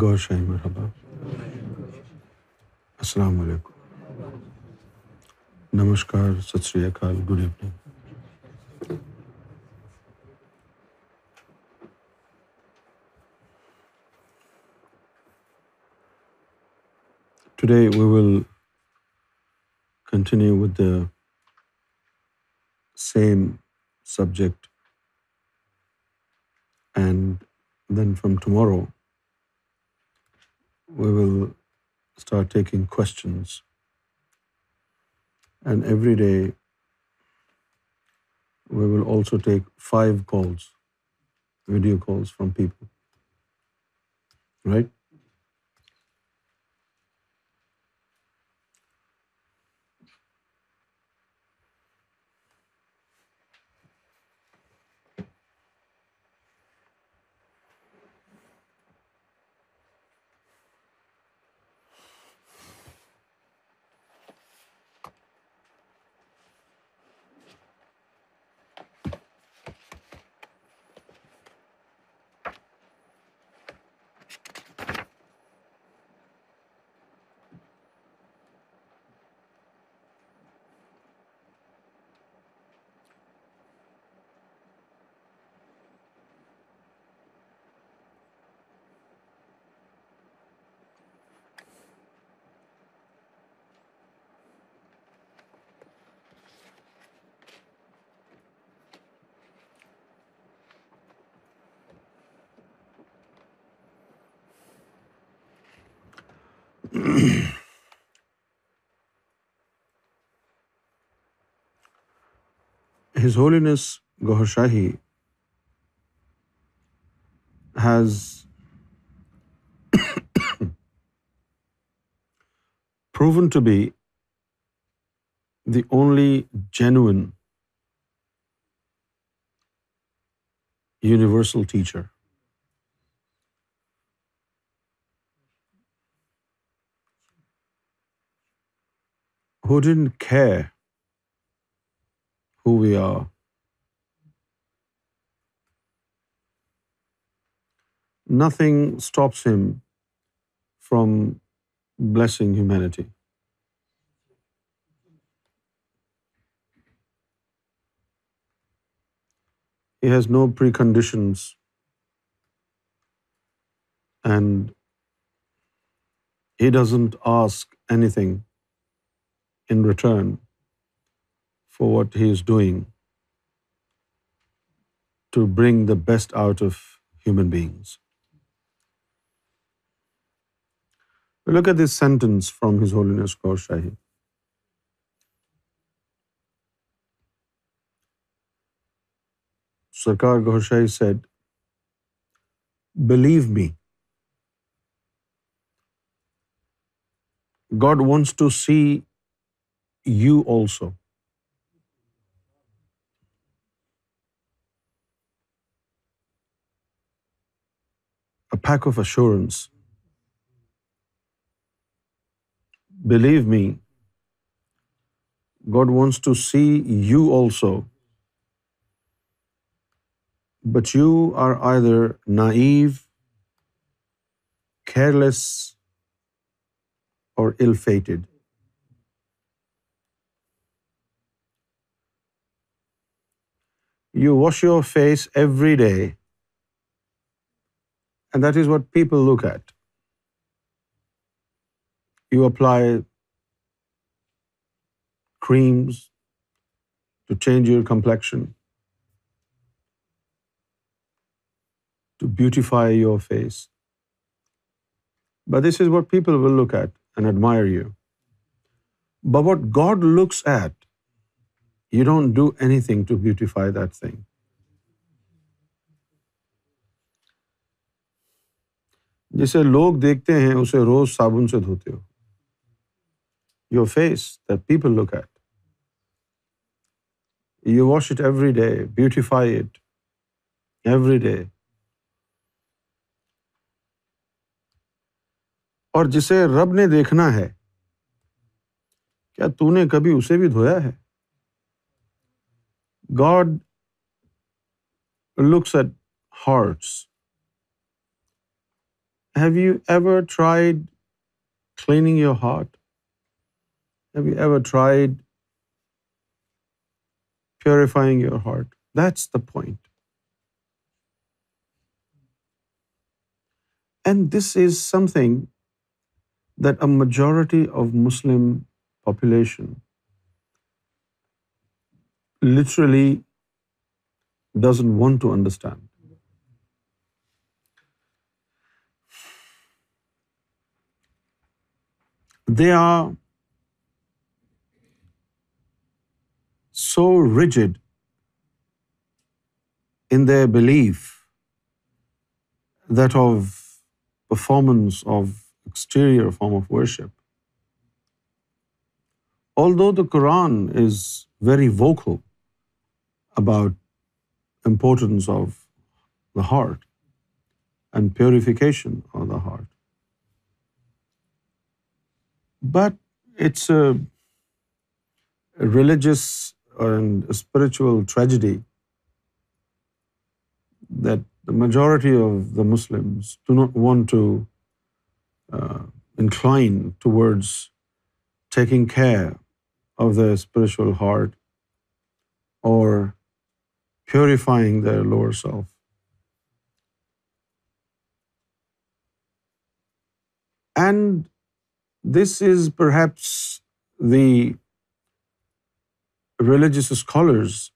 گور شاہی مرحبا السلام علیکم نمسکار ست نمشکار اکال good evening today we will continue with the same subject and then from tomorrow we will start taking questions. And every day, we will also take 5 calls, video calls from people, right? His holiness Gohar Shahi has proven to be the only genuine universal teacher who done kheer who we are. Nothing stops him from blessing humanity. He has no preconditions, and he doesn't ask anything in return. For what he is doing to bring the best out of human look at this sentence from his ہو Shahi Sarkar Gohar Shahi said believe me God wants to see you also pack of assurance. Believe me, God wants to see you also. But you are either naive, careless, or ill-fated. You wash your face every day and that is what people look at. You apply creams to change your complexion, to beautify your face. But this is what people will look at and admire you. But what God looks at, you don't do anything to beautify that thing. جسے لوگ دیکھتے ہیں اسے روز صابن سے دھوتے ہو you face the people look at you wash it every day beautify it every day اور جسے رب نے دیکھنا ہے کیا تو نے کبھی اسے بھی دھویا ہے God looks at hearts Have you ever tried cleaning your heart? Have you ever tried purifying your heart? That's the point. And this is something that a majority of Muslim population literally doesn't want to understand. They are so rigid in their belief that of performance of exterior form of worship. Although the Quran is very vocal about importance of the heart and purification of the heart, but it's a religious or a spiritual tragedy that the majority of the Muslims do not want to uh, incline towards taking care of their spiritual heart or purifying their lower self. And this is perhaps the religious scholars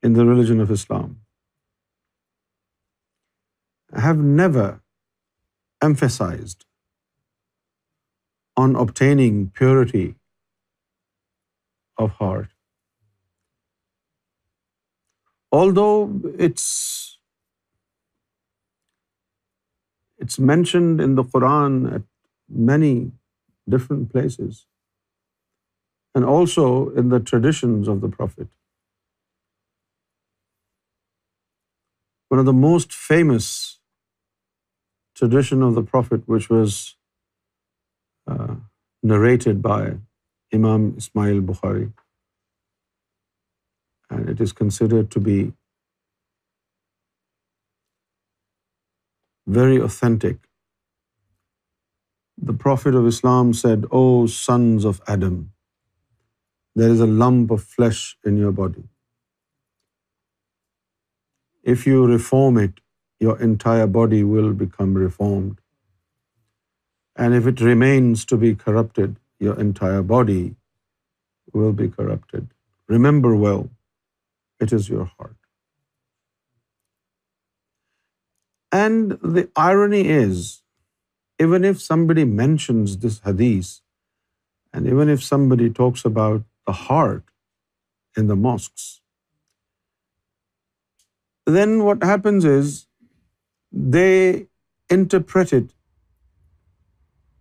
in the religion of Islam have never emphasized on obtaining purity of heart. Although it's it's mentioned in the Quran at many different places, and also in the traditions of the Prophet. One of the most famous tradition of the Prophet, which was uh, narrated by Imam Ismail Bukhari, and it is considered to be very authentic. The Prophet of Islam said, "O sons of Adam, there is a lump of flesh in your body. If you reform it, your entire body will become reformed. And if it remains to be corrupted, your entire body will be corrupted. Remember well, it is your heart." And the irony is, even if somebody mentions this hadith, and even if somebody talks about the heart in the mosques, then what happens is they interpret it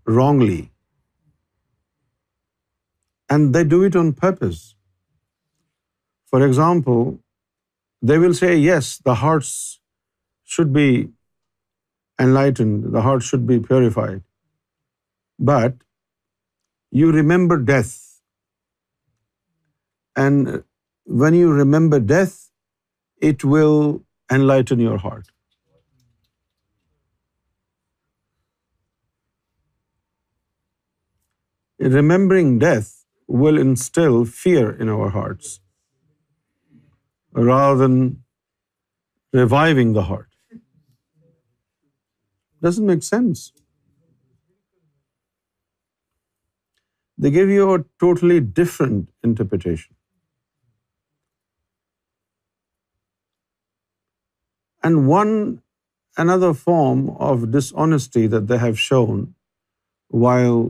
wrongly. And they do it on purpose. For example, they will say, yes, the hearts should be enlightened, the heart should be purified. But you remember death. And when you remember death, it will enlighten your heart. Remembering death will instill fear in our hearts rather than reviving the heart. Doesn't make sense. They give you a totally different interpretation. And another form of dishonesty that they have shown while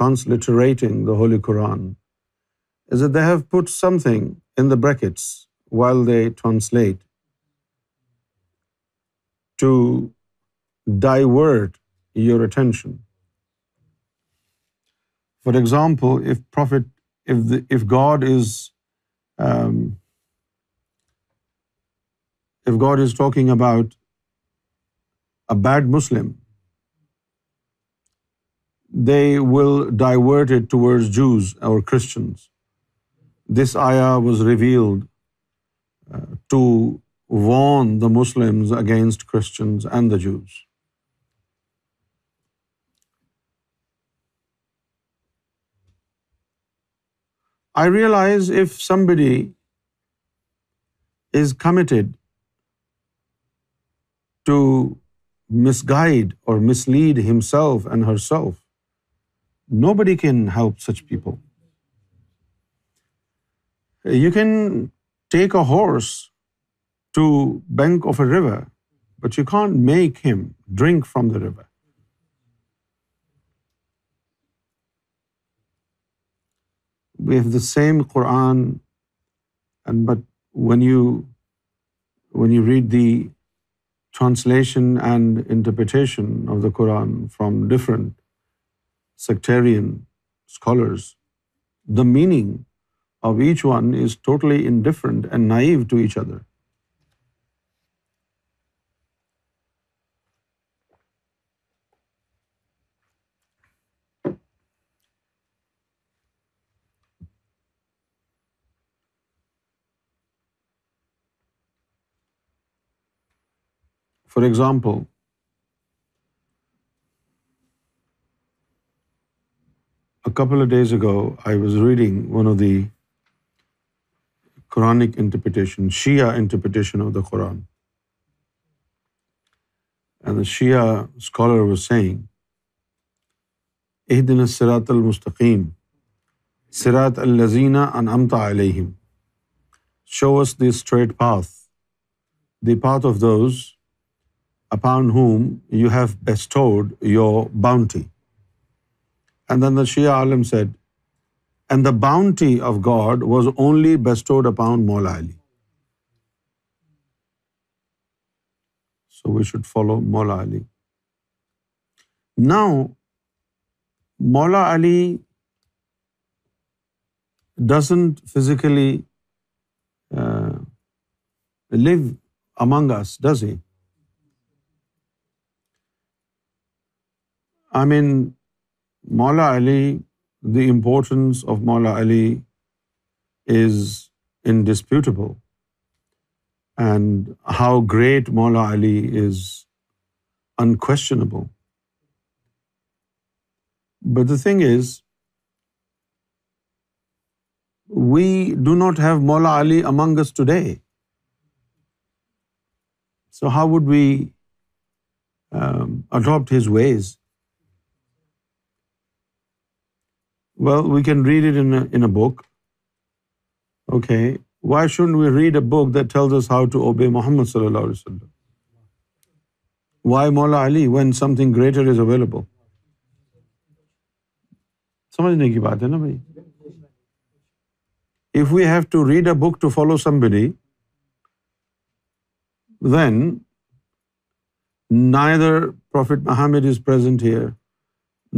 transliterating the Holy Quran is that they have put something in the brackets while they translate to divert your attention. For example, um, if God is talking about a bad Muslim, they will divert it towards Jews or Christians. This ayah was revealed uh, to warn the Muslims against Christians and the Jews. I realize if somebody is committed to misguide or mislead himself and herself, nobody can help such people. You can take a horse to the bank of a river, but you can't make him drink from the river. We have the same Quran, but when you read the translation and interpretation of the Quran from different sectarian scholars, the meaning of each one is totally indifferent and naive to each other. For example couple days ago I was reading one of the Quranic interpretation Shia interpretation of the Quran and Shia scholar was saying اح دن سرات المستقیم سرات الزینہ ان امتا علیہم show us the straight path the path of those upon whom you have bestowed your bounty and then the Shia عالم said and the bounty of God was only bestowed upon Maula Ali so we should follow مولا Ali now Maula Ali doesn't physically live among us does I mean, Maula Ali, the importance of Maula Ali is indisputable. And how great Maula Ali is unquestionable. But the thing is, we do not have Maula Ali among us today. So how would we um, adopt his ways? Well we can read it a book okay why should we read a book that how to obey Muhammad صلی اللہ علیہ وسلم why Maula Ali when something greater is available سمجھنے کی بات ہے نا بھائی if we have to read a book to follow some neither when Muhammad is here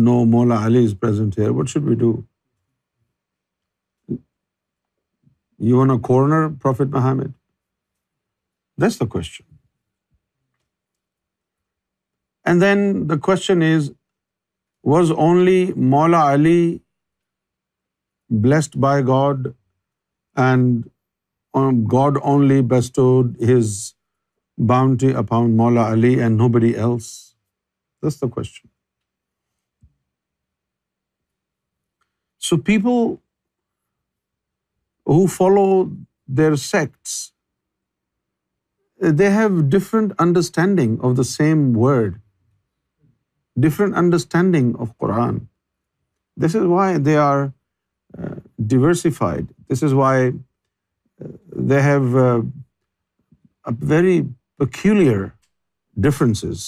no Maula Ali is present here what should be do you want a corner prophet Muhammad this the question and then the question is was only Maula Ali blessed by God and God only bestowed his boundary upon Maula Ali and nobody else this the question So people who follow their sects, they have different understanding of the same word, different understanding of Quran. This is why they are uh, diversified. This is why uh, they have uh, very peculiar differences.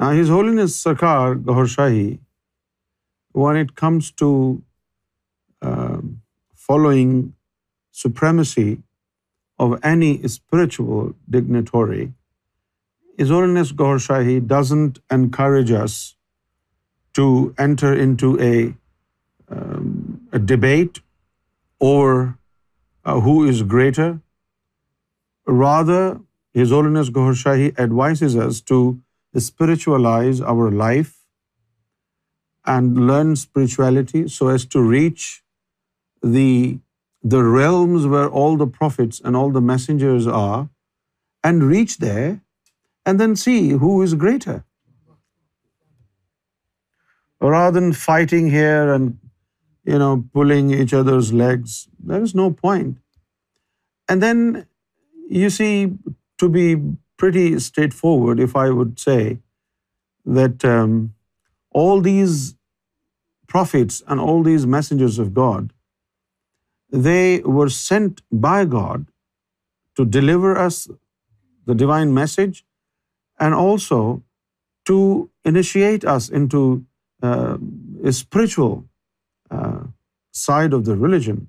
His ہولینز سرکار گہور شاہی one it comes to following supremacy of any spiritual dignitary dignitary his holiness Gohar Shahi doesn't encourage to enter in to a debate اور ہو is greater rather رادا ہزینس گہرشاہی advise is to spiritualize our life and learn spirituality so as to reach the realms where all the prophets and all the messengers are, and reach there, and then see who is greater. Rather than fighting here and, you know, pulling each other's legs, there is no point. And then you see, to be pretty straightforward if I would say that um, all these prophets and all these messengers of God, they were sent by God to deliver us the divine message and also to initiate us into uh, a spiritual uh, side of the religion.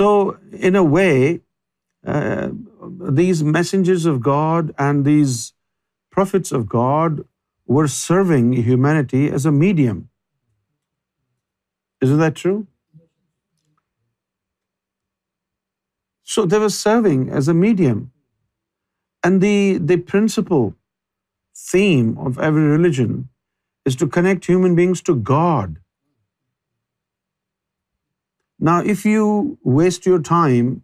So in a way, uh, these messengers of God and these prophets of God were serving humanity as a medium. Isn't that true? So they were serving as a medium. And the principal theme of every religion is to connect human beings to God. Now, if you waste your time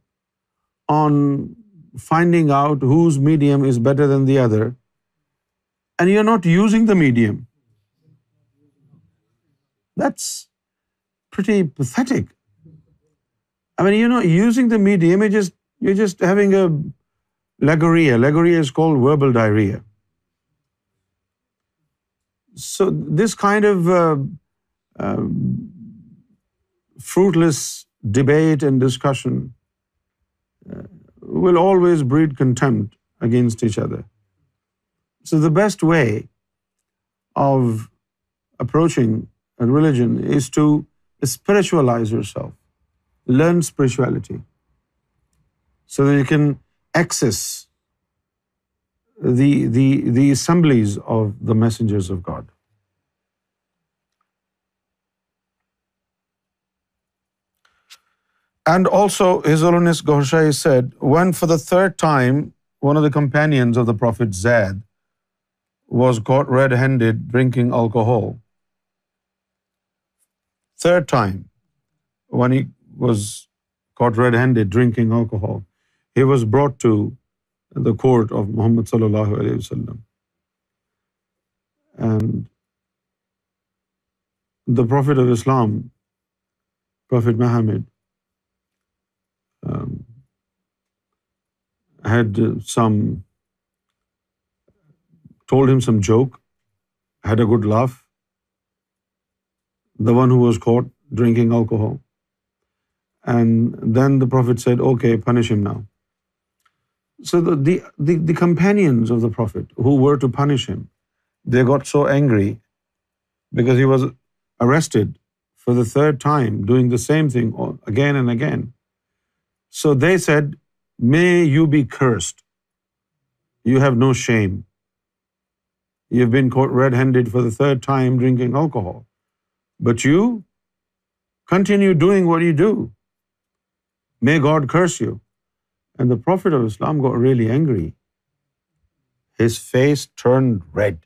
on finding out whose medium is better than the other and you are not using the medium verbal diarrhoea so this kind of less debate and discussion will always breed contempt against each other. So the best way of approaching a religion is to spiritualize yourself. Learn spirituality so that you can access the assemblies of the messengers of God. And also his holiness گوشا said one for the third time one of the companions of the prophet Zaid was got red handed drinking alcohol third time one he was got red handed drinking alcohol he was brought to the court of Muhammad صلی اللہ علیہ وسلم and the prophet of Islam prophet Muhammad Um, had uh, some, told him some joke, had a good laugh. The one who was caught drinking alcohol. And then the Prophet said, okay, punish him now. So the companions of the Prophet who were to punish him, they got so angry because he was arrested for the third time doing the same thing again and again. So they said, may you be cursed. You have no shame. You've been caught red-handed for the third time drinking alcohol. But you continue doing what you do. May God curse you. And the Prophet of Islam got really angry. His face turned red.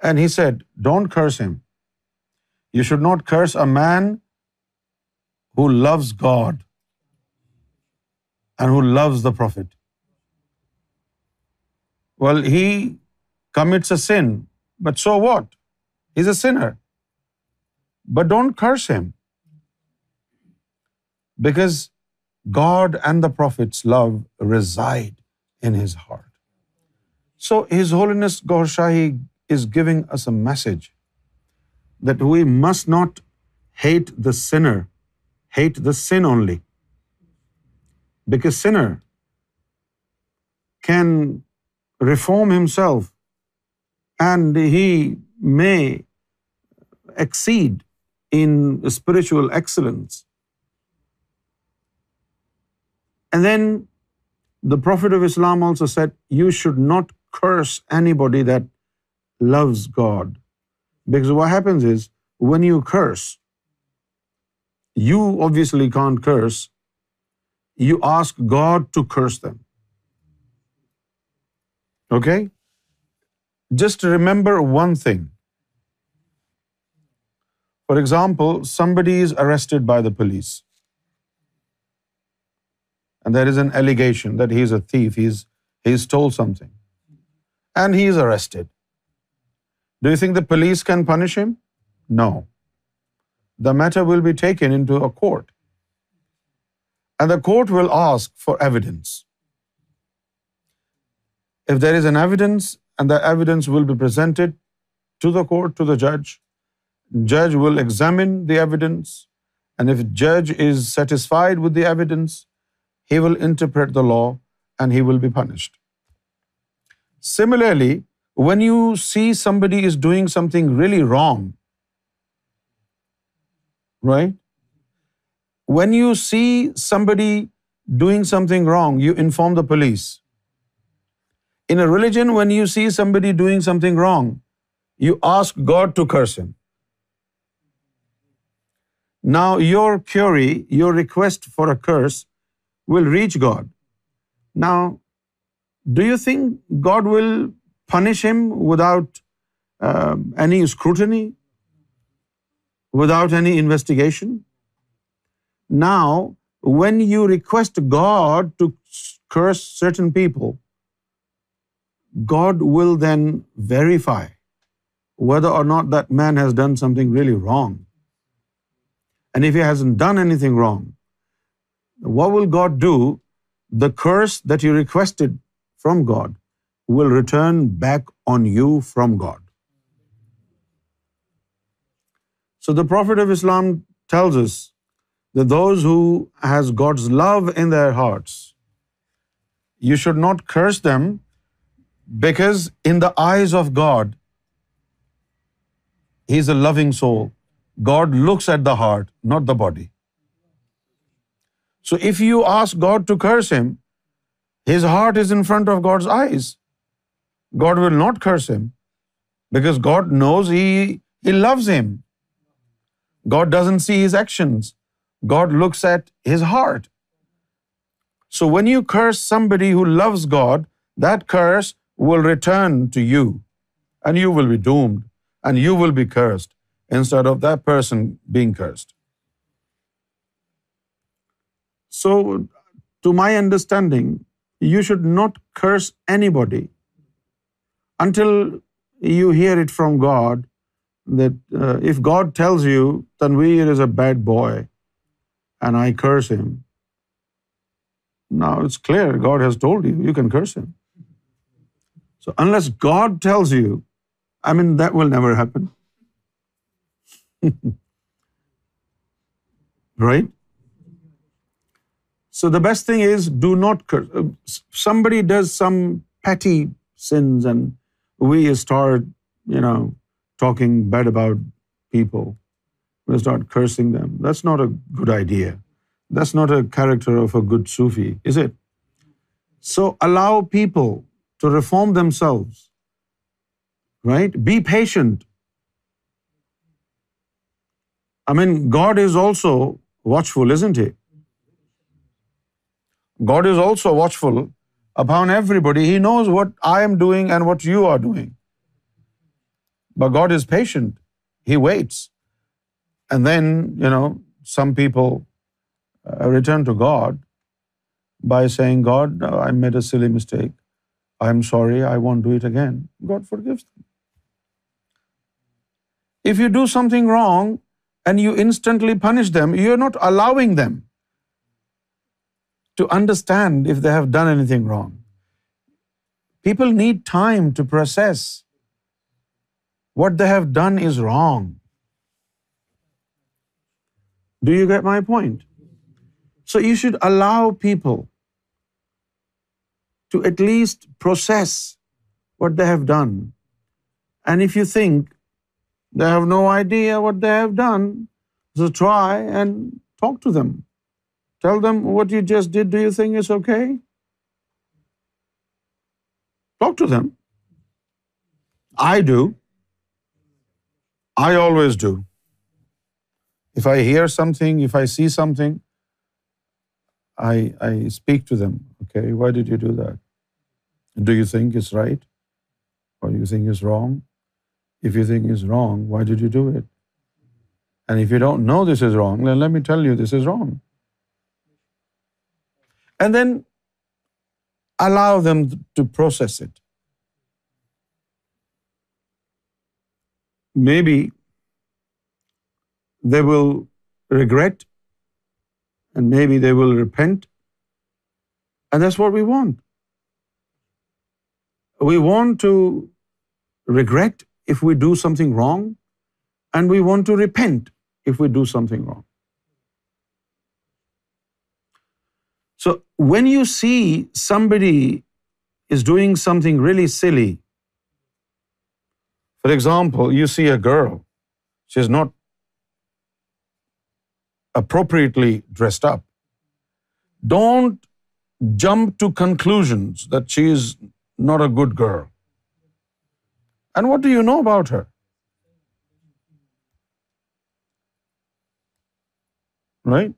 And he said, don't curse him. You should not curse a man who loves God and who loves the Prophet, well, he commits a sin, but so what? He's a sinner. But don't curse him, because God and the Prophet's love reside in his heart. So His Holiness Gaur Shahi is giving us a message that we must not hate the sinner, hate the sin only, because sinner can reform himself and he may exceed in spiritual excellence. And then the Prophet of Islam also said, you should not curse anybody that loves God. Because what happens is, when you curse, you obviously can't curse you ask God to curse them. Okay? Just remember one thing. For example, somebody is arrested by the police. And there is an allegation that he is a thief, he stole something. And he is arrested. Do you think the police can punish him? No. The matter will be taken into a court and the court will ask for evidence. If there is an evidence, and the evidence will be presented to the court, to the judge, judge will examine the evidence, and if judge is satisfied with the evidence, he will interpret the law and he will be punished. Similarly, when you see somebody is doing something really wrong, right? when you see somebody doing something wrong, you inform the police. In a religion, when you see somebody doing something wrong, you ask God to curse him. Now your query, your request for a curse will reach God. Now, do you think God will punish him without uh, any scrutiny, without any investigation? Now, when you request God to curse certain people, God will then verify whether or not that man has done something really wrong. And if he hasn't done anything wrong, what will God do? The curse that you requested from God will return back on you from God. So the Prophet of Islam tells us that those who has God's love in their hearts, you should not curse them, because in the eyes of God, He is a loving soul. God looks at the heart, not the body. So if you ask God to curse him, his heart is in front of God's eyes. God will not curse him, because God knows he loves him. God doesn't see his actions. God looks at his heart. So when you curse somebody who loves God, that curse will return to you, and you will be doomed, and you will be cursed instead of that person being cursed. So, to my understanding, you should not curse anybody until you hear it from God that uh, if God tells you Tanveer is a bad boy, and I curse him. Now it's clear, God has told you, you can curse him. So unless God tells you, I mean, that will never happen. Right? So the best thing is, do not curse. Uh, somebody does some petty sins and we start, talking bad about people. A good idea this is it so allow people God is also watchful is also watchful ہاؤن every he knows what I am waits And then, some people uh, return to God by saying, God, uh, I made a silly mistake. I'm sorry, I won't do it again. God forgives them. If you do something wrong and you instantly punish them, you're not allowing them to understand if they have done anything wrong. People need time to process what they have done is wrong. Do you get my point? So you should allow people to at least process what they have done. And if you think they have no idea what they have done, so try and talk to them. Tell them what you just did, do you think it's okay? Talk to them. I do. I always do. If I hear something, if I see something, I speak to them. Okay, why did you do that? Do you think it's right? Or you think it's wrong? If you think it's wrong, why did you do it? And if you don't know this is wrong, then let me tell you this is wrong. And then allow them to process it. Maybe they will regret, and maybe they will repent. And that's what we want. We want to regret if we do something wrong, and we want to repent if we do something wrong. So when you see somebody is doing something really silly, for example, you see a girl, she's not appropriately dressed up. Don't jump to conclusions that she is not a good girl. And what do you know about her? Right?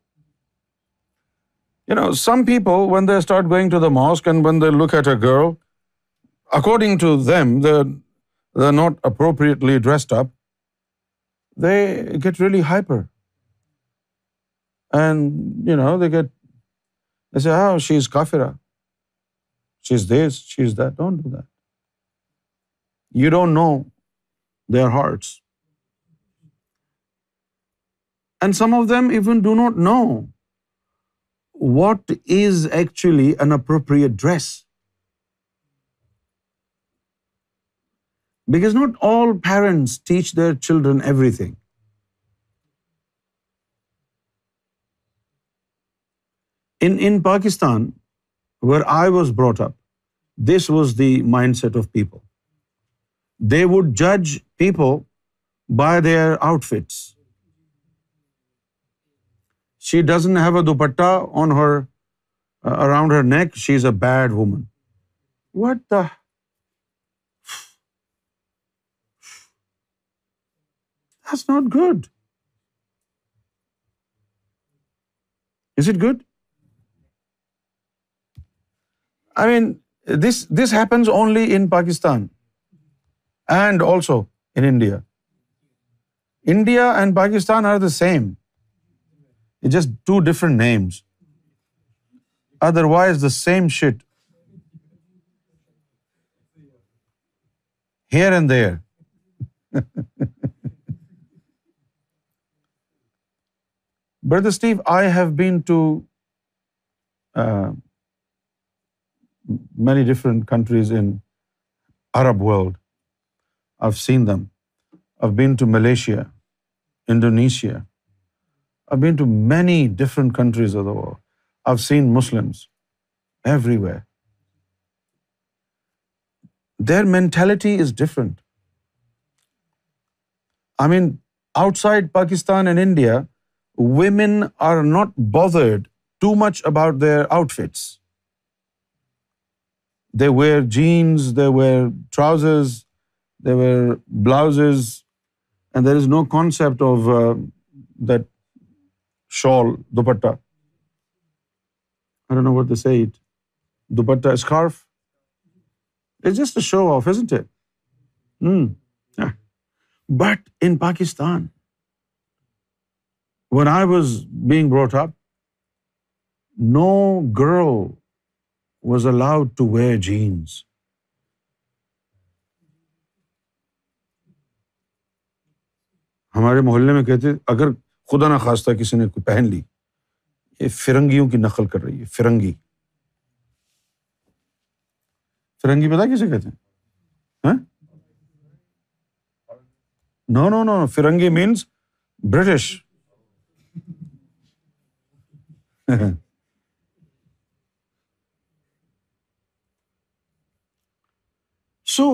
You know, some people, when they start going to the mosque and when they look at a girl, according to them, they're not appropriately dressed up, they get really hyper. Do that you don't know their hearts do know what is actually an appropriate dress because not all parents teach their children everything In Pakistan, where I was brought up, this was the mindset of people. They would judge people by their outfits. She doesn't have a dupatta on her, uh, around her neck, she's a bad woman. What the? That's not good. Is it good? I mean, this happens only in Pakistan and also in India. India and Pakistan are the same. It's just two different names. Otherwise, the same shit. Here and there. Brother Steve, I have been to uh, many different countries in Arab world. I've seen them. I've been to Malaysia, Indonesia. I've been to many different countries of the world. I've seen Muslims everywhere. Their mentality is different. I mean, outside Pakistan and India, women are not bothered too much about their outfits. They wear jeans they wear trousers they wear blouses and there is no concept of that shawl dupatta no what say it dupatta scarf it's just a show off isn't it but in Pakistan when I was being brought up no girl was allowed to wear jeans ہمارے محلے میں کہتے اگر خدا خواستہ کسی نے کوئی پہن لی یہ فرنگیوں کی نقل کر رہی ہے فرنگی فرنگی پتا کسے کہتے ہیں نو نو نو فرنگی means British So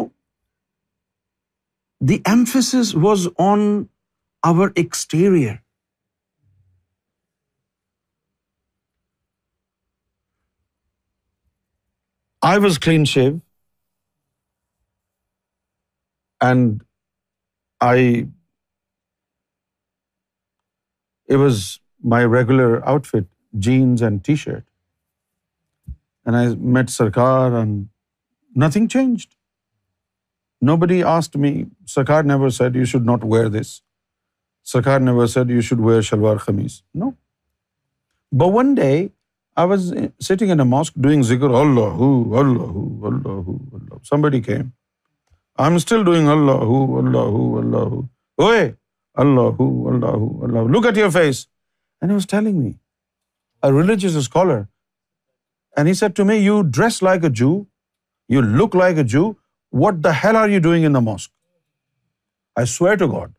the emphasis was on our exterior. I was clean-shaved and it was my regular outfit, jeans and t-shirt. And I met Sarkar and nothing changed. Nobody asked me Sarkar never said you should not wear this Sarkar never said you should wear shalwar kameez no ب one day I was sitting in a mosque doing ذکر اللہ اللہ اللہ اللہ somebody کے I am still doing اللہ اللہ اللہ اوے اللہ اللہ اللہ look at your face and he was telling me a religious scholar and he said to me you dress like a Jew you look like a جو What the hell are you doing in the mosque? I swear to God.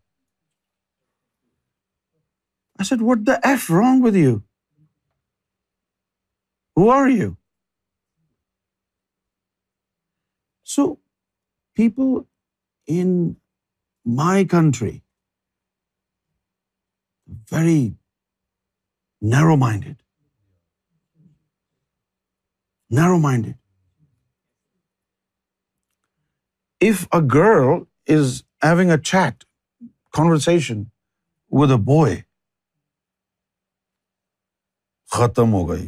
I said, what the F wrong with you? Who are you? So, people in my country, very narrow-minded. If a girl is having a chat conversation with a boy ختم ہو گئی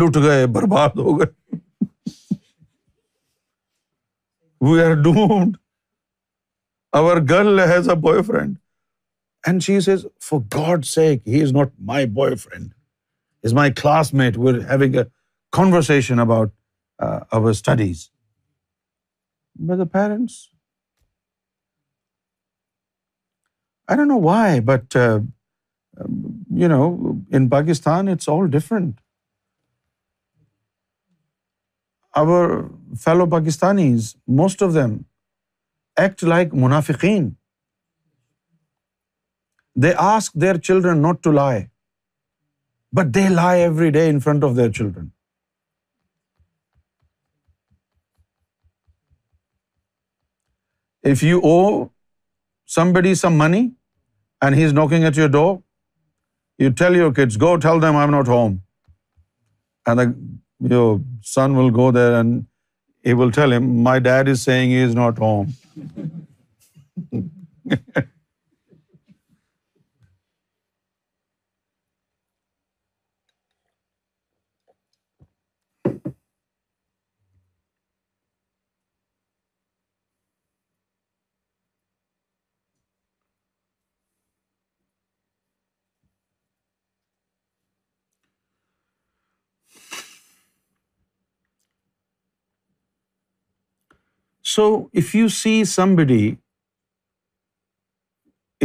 لٹ گئے برباد ہو گئے we are doomed girl has a boyfriend and she is for God sake he is not my boyfriend is my classmate we're having a conversation about Uh, our studies. But the parents, I don't know why, but uh, um, you know, in Pakistan it's all different. Our fellow Pakistanis, most of them act like munafiqeen. They ask their children not to lie, but they lie every day in front of their children. If you owe somebody some money and he's knocking at your door, you tell your kids, go tell them I'm not home. And your son will go there and he will tell him, my dad is saying he is not home. So if you see somebody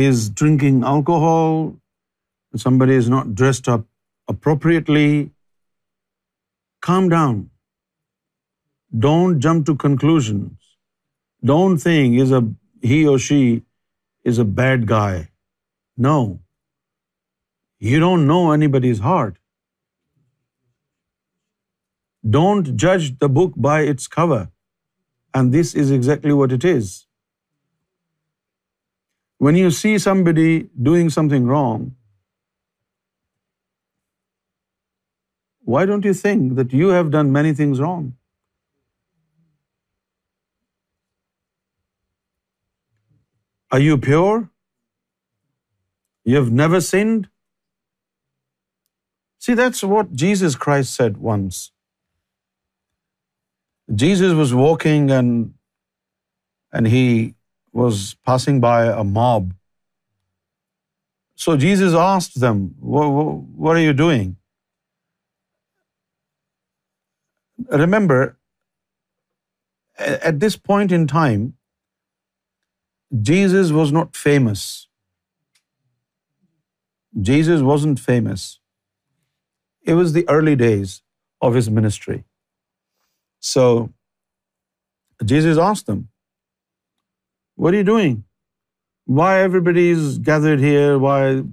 is drinking alcohol, somebody is not dressed up appropriately, calm down. Don't jump to conclusions. Don't think he or she is a bad guy. No. You don't know anybody's heart. Don't judge the book by its cover. And this is exactly what it is. When you see somebody doing something wrong, why don't you think that you have done many things wrong? Are you pure? You have never sinned? See, that's what Jesus Christ said once. Jesus was walking and he was passing by a mob. So Jesus asked them, what are you doing? Remember, at this point in time, Jesus was not famous. Jesus wasn't famous. It was the early days of his ministry. So Jesus asked them, what are you doing? Why everybody is gathered here? Why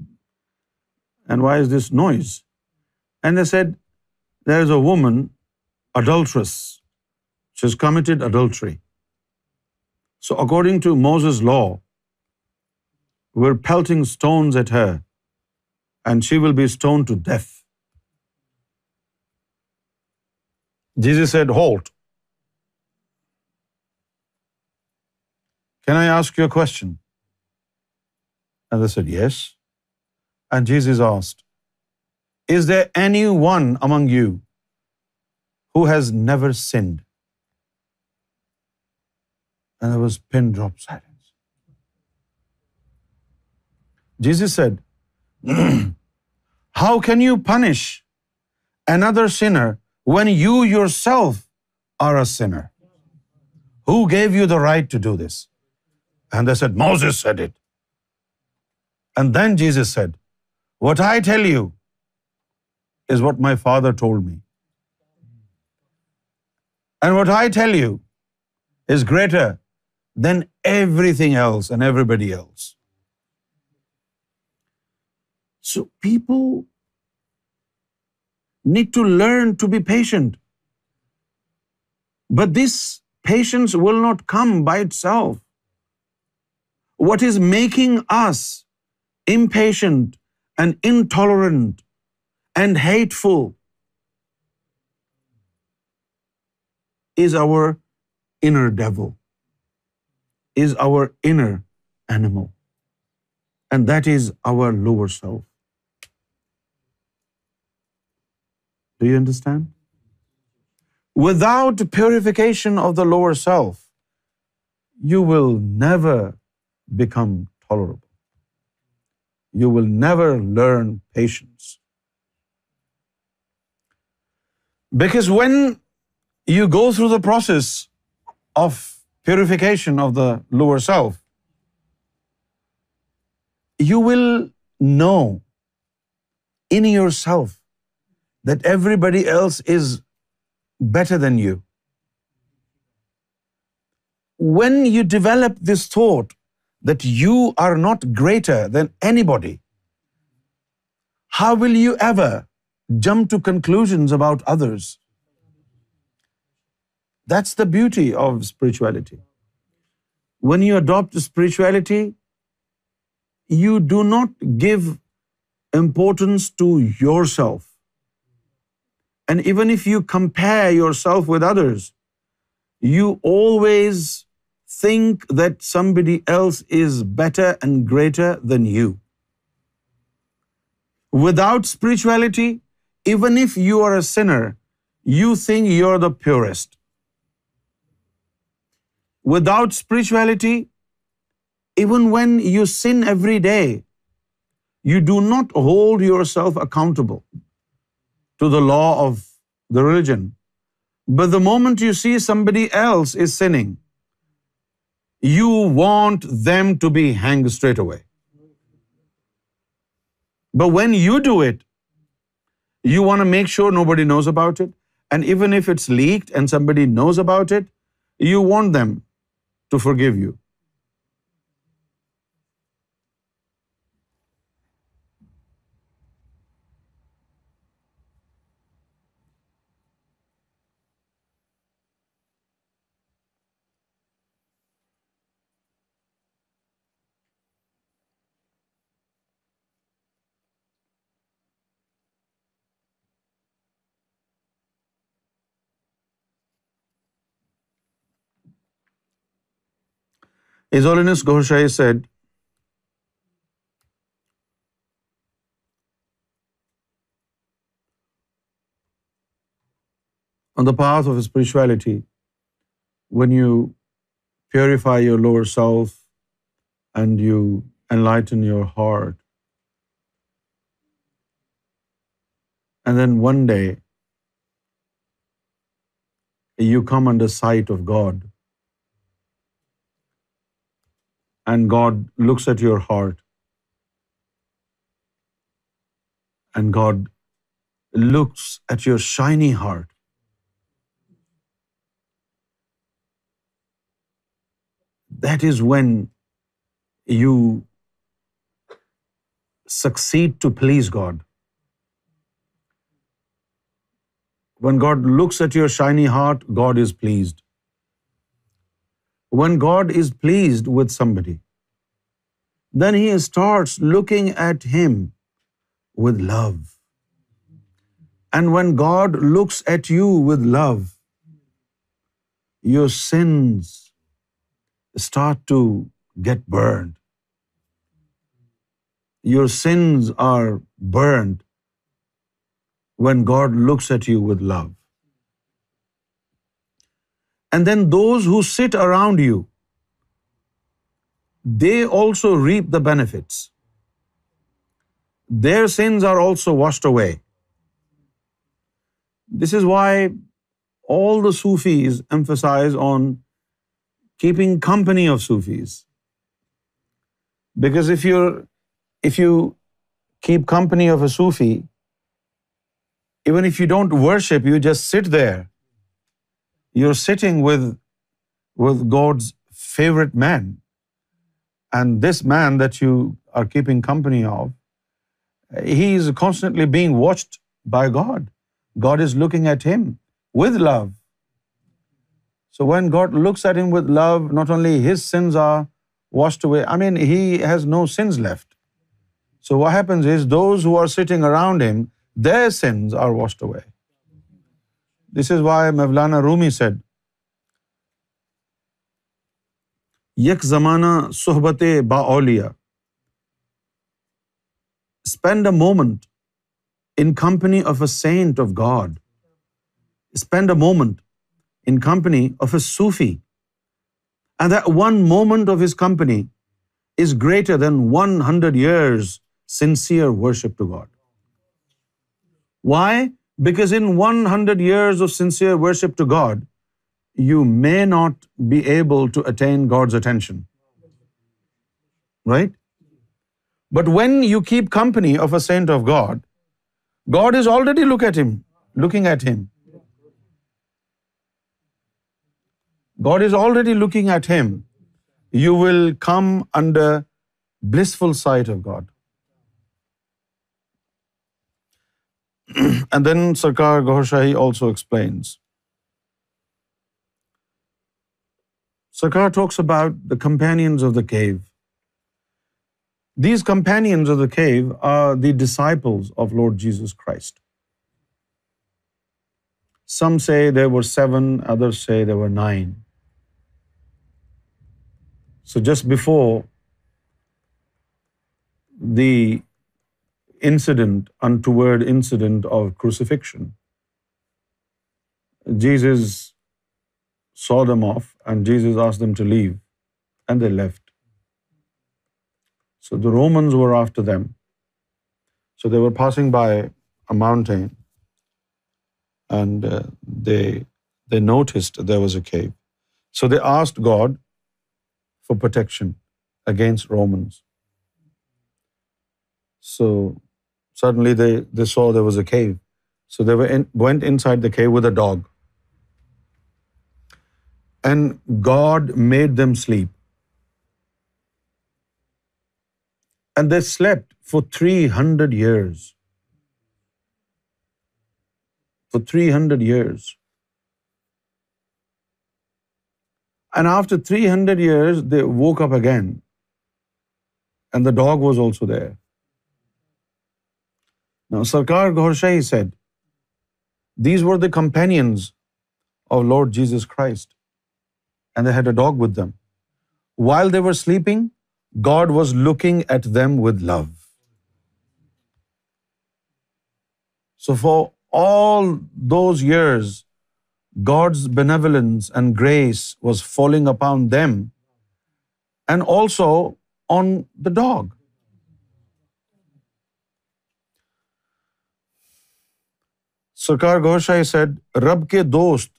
is this noise? And they said, there is a woman, adulteress. She has committed adultery. So according to Moses' law, we're pelting stones at her, and she will be stoned to death. Jesus said, "Halt." Can I ask you a question? And they said, "Yes." And Jesus asked, "Is there anyone among you who has never sinned?" And there was pin drop silence. Jesus said, "How can you punish another sinner when you yourself are a sinner? Who gave you the right to do this? And they said, Moses said it. And then Jesus said, what I tell you is what my Father told me. And what I tell you is greater than everything else and everybody else. So people need to learn to be patient. But this patience will not come by itself. What is making us impatient and intolerant and hateful is our inner devil, is our inner animal, and that is our lower self. Do you understand? Without purification of the lower self, you will never become tolerable. You will never learn patience. Because when you go through the process of purification of the lower self, you will know in yourself that everybody else is better than you. When you develop this thought that you are not greater than anybody, how will you ever jump to conclusions about others? That's the beauty of spirituality. When you adopt spirituality, you do not give importance to yourself. And even if you compare yourself with others, you always think that somebody else is better and greater than you. Without spirituality, even if you are a sinner, you think you're the purest. Without spirituality, even when you sin every day, you do not hold yourself accountable to the law of the religion. But the moment you see somebody else is sinning, you want them to be hanged straight away. But when you do it, you want to make sure nobody knows about it. And even if it's leaked and somebody knows about it, you want them to forgive you. Aesolinus Ghoshaye said, on the path of spirituality, when you purify your lower self and you enlighten your heart, and then one day you come under sight of God, and God looks at your heart, and God looks at your shiny heart, that is when you succeed to please God. When God looks at your shiny heart, God is pleased. When God is pleased with somebody, then He starts looking at him with love. And when God looks at you with love, your sins start to get burned. Your sins are burned when God looks at you with love. And then those who sit around you, they also reap the benefits. Their sins are also washed away. This is why all the Sufis emphasize on keeping company of Sufis. Because if you keep company of a Sufi, even if you don't worship, you just sit there, you're sitting with God's favorite man. And this man that you are keeping company of, he is constantly being watched by God. God is looking at him with love. So when God looks at him with love, not only his sins are washed away, I mean, he has no sins left. So what happens is those who are sitting around him, their sins are washed away. This is why Maulana Rumi said یک زمانہ صحبت با اولیا spend a moment in company of a saint of God spend a moment in company of a sofa one moment of his company is greater than one hundred years sincere worship to God why Because in 100 years of sincere worship to God, you may not be able to attain God's attention. Right? But when you keep company of a saint of God, God is already looking at him. God is already looking at him. You will come under blissful sight of God. And then Sarkar Gaur Shahi also explains. Sarkar talks about the companions of the cave. These companions of the cave are the disciples of Lord Jesus Christ. Some say there were 7, others say there were 9. So just before the untoward incident of crucifixion. Jesus saw them off and Jesus asked them to leave, and they left. So the Romans were after them. So they were passing by a mountain, and uh, they noticed there was a cave. So they asked God for protection against Romans. So Suddenly they saw there was a cave. So they went inside the cave with a dog. And God made them sleep. And they slept for 300 years. For 300 years. And after 300 years, they woke up again. And the dog was also there. Sarkar Gohar Shahi said these were the companions of Lord Jesus Christ and they had a dog with them while they were sleeping God was looking at them with love so for all those years God's benevolence and grace was following upon them and also on the dog Sarkar Gohar Shah said رب کے دوست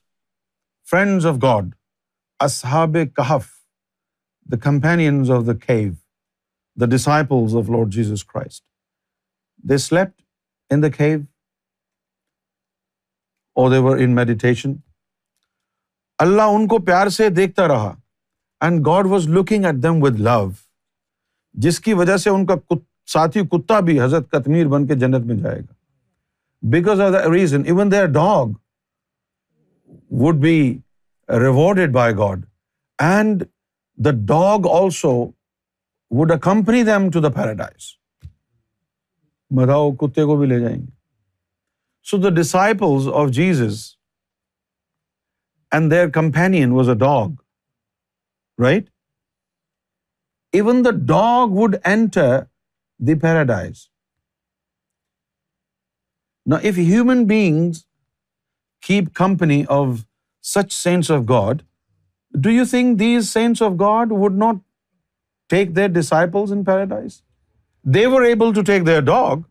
friends of God اصحاب کہف the companions of the cave the disciples of Lord Jesus Christ they slept in the cave اور they were in meditation اللہ ان کو پیار سے دیکھتا رہا and God was looking at them with love جس کی وجہ سے ان کا ساتھی کتا بھی حضرت کتمیر بن کے جنت میں جائے گا because of the reason even the dog would be rewarded by God and the dog also would ویم ٹو دا پیراڈائز بتاؤ کتے کو بھی لے جائیں گے so the disciples of Jesus and their companion was a dog right even the dog would enter the paradise Now, if human beings keep company of such saints of God, do you think these saints of God would not take their disciples in paradise? They were able to take their dog.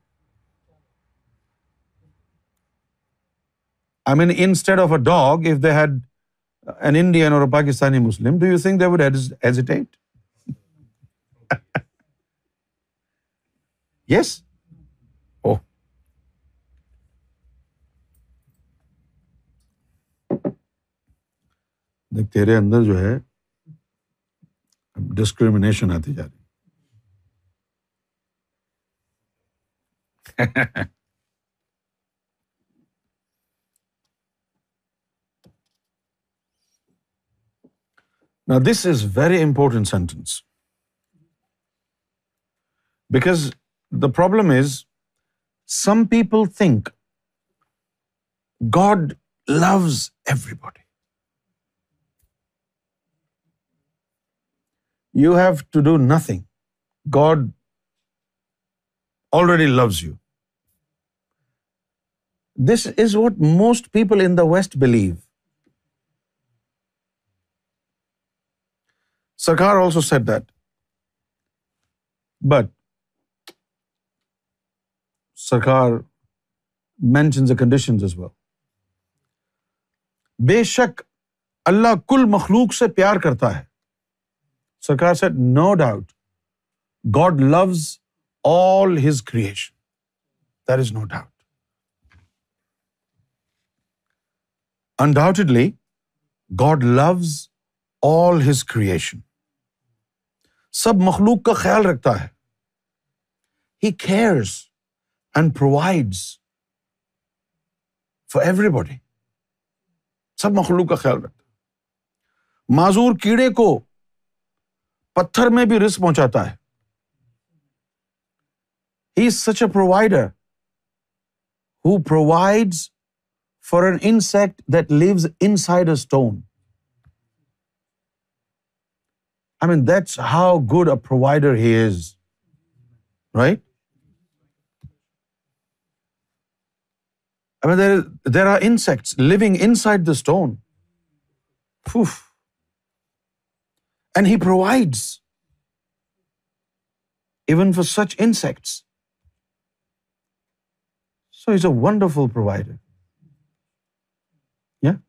I mean, instead of a dog, if they had an Indian or a Pakistani Muslim, do you think they would hesitate? Yes? تیرے اندر جو ہے discrimination آتی جا رہی نہ this is very important sentence because the problem is some people think God loves everybody you have to do nothing God already loves you this is what most people in the waste believe Sarkar also said that but Sarkar mention the condition بے شک اللہ کل مخلوق سے پیار کرتا ہے Sarkar said no doubt God loves all his creation there is no doubt undoubtedly God loves all his creation سب مخلوق کا خیال رکھتا ہے he cares and provides for everybody سب مخلوق کا خیال رکھتا معذور کیڑے کو پتھر میں بھی رسک پہنچاتا ہے is such a provider who provide for an insect that lives inside a stone I mean that's how good a provider he is right there are insects living inside the stone And He provides even for such insects. So He's a wonderful provider. Yeah?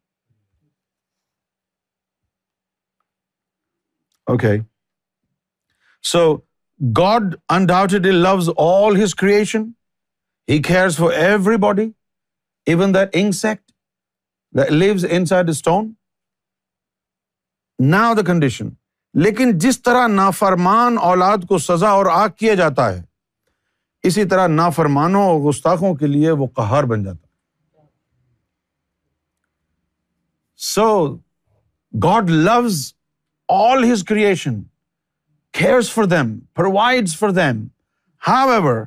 Okay. So God undoubtedly loves all His creation. He cares for everybody, even that insect that lives inside the stone. Now the condition. لیکن جس طرح نافرمان اولاد کو سزا اور آگ کیا جاتا ہے اسی طرح نافرمانوں اور گستاخوں کے لیے وہ کہار بن جاتا so God loves all his creation cares for them provides for them however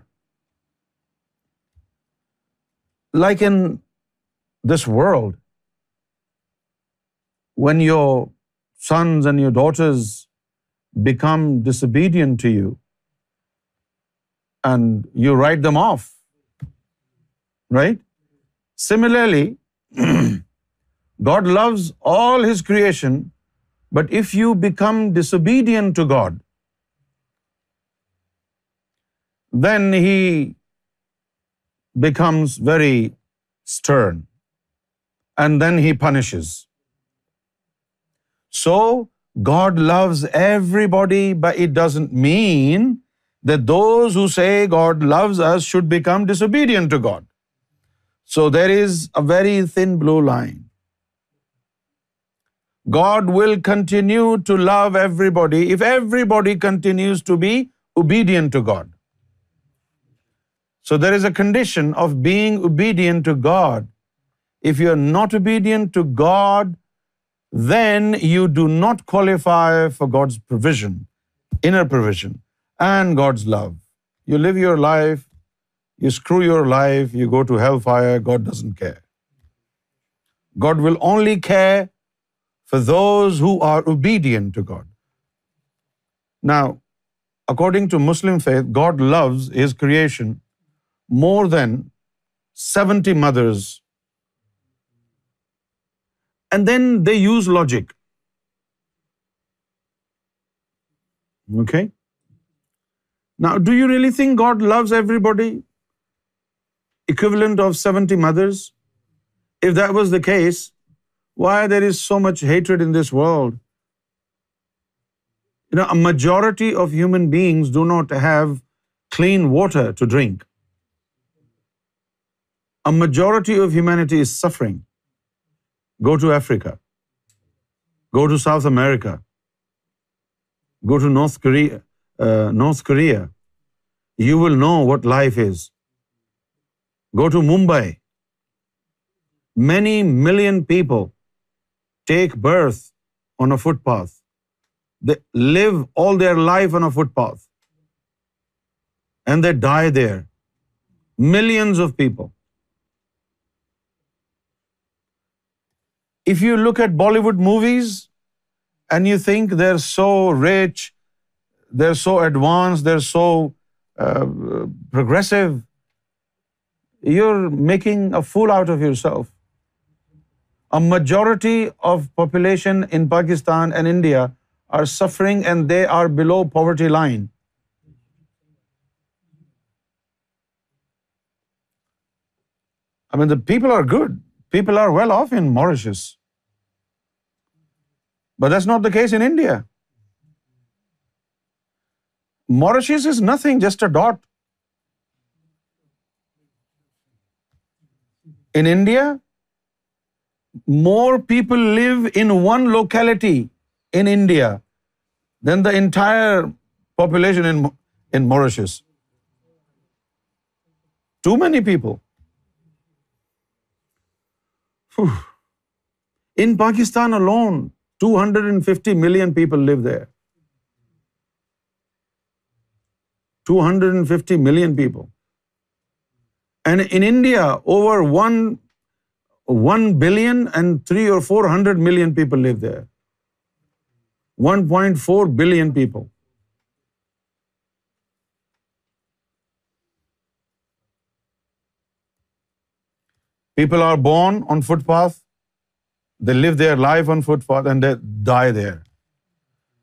like in this world when your sons and your daughters become disobedient to you and you write them off, right? Similarly, God loves all His creation, but if you become disobedient to God, then He becomes very stern and then He punishes. So God loves everybody, but it doesn't mean that those who say God loves us should become disobedient to God. So there is a very thin blue line. God will continue to love everybody if everybody continues to be obedient to God. So there is a condition of being obedient to God. If you are not obedient to God, then you do not qualify for God's provision, inner provision, and God's love. You live your life, you screw your life, you go to hellfire, God doesn't care. God will only care for those who are obedient to God. Now, according to Muslim faith, God loves His creation more than 70 mothers and then they use logic. Okay? Now, do you really think God loves everybody? Equivalent of 70 mothers? If that was the case, why there is so much hatred in this world? You know, a majority of human beings do not have clean water to drink. A majority of humanity is suffering. Go to Africa. Go to South America. Go to uh, North Korea. You will know what life is. Go to Mumbai. Many million people take birth on a footpath. They live all their life on a footpath. And they die there. Millions of people. If you look at Bollywood movies and you think they're so rich, they're so advanced, they're so uh, progressive, you're making a fool out of yourself. A majority of population in Pakistan and India are suffering and they are below poverty line. I mean, the people are good. People are well off in Mauritius. But that's not the case in India. Mauritius is nothing, just a dot. In India, more people live in one locality in India than the entire population in Mauritius. Too many people. In Pakistan alone, 250 million people live there. 250 million people. And in India, over 1 billion and 3 or 400 million people live there. 1.4 billion people. People are born on footpath. They live their life on footpath and they die there.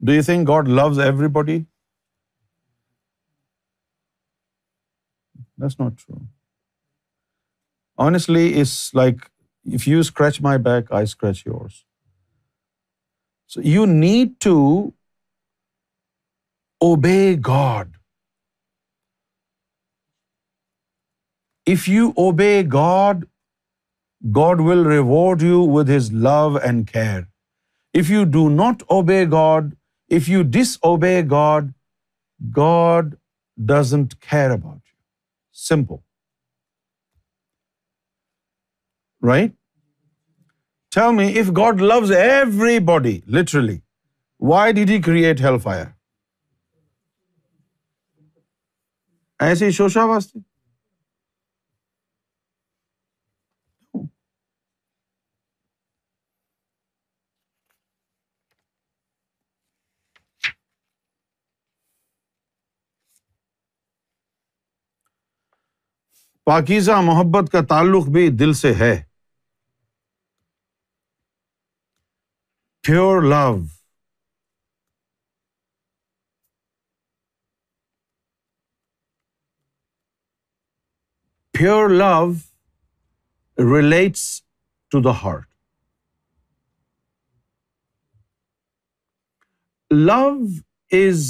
Do you think God loves everybody? That's not true. Honestly, it's like if you scratch my back, I scratch yours. So you need to obey God. If you obey God, God will reward you with his love and care if you do not obey God if you disobey God God doesn't care about you simple right me if God loves everybody literally why did he create hell fire ایسے شوشا واسطے پاکیزہ محبت کا تعلق بھی دل سے ہے pure love pure love relates to the heart love is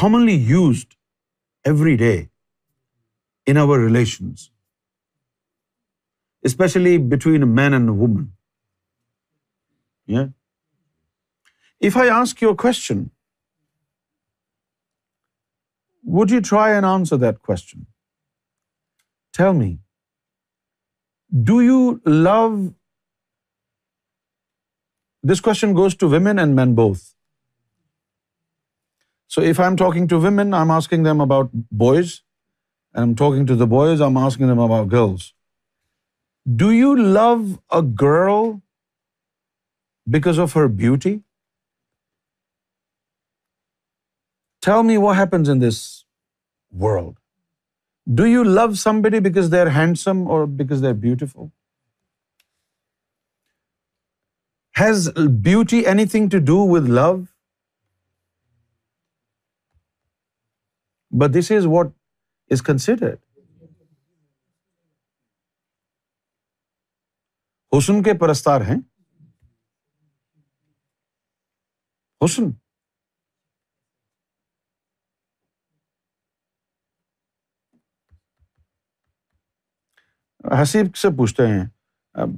commonly used every day in our relations, especially between a man and a woman. Yeah? If I ask you a question, would you try and answer that question? Tell me, do you love... This question goes to women and men both. So if I'm talking to women, I'm asking them about boys and I'm talking to the boys, I'm asking them about girls. Do you love a girl because of her beauty? Tell me what happens in this world. Do you love somebody because they're handsome or because they're beautiful? Has beauty anything to do with love? But this is what is considered حسن کے پرستار ہیں حسن حسیب سے پوچھتے ہیں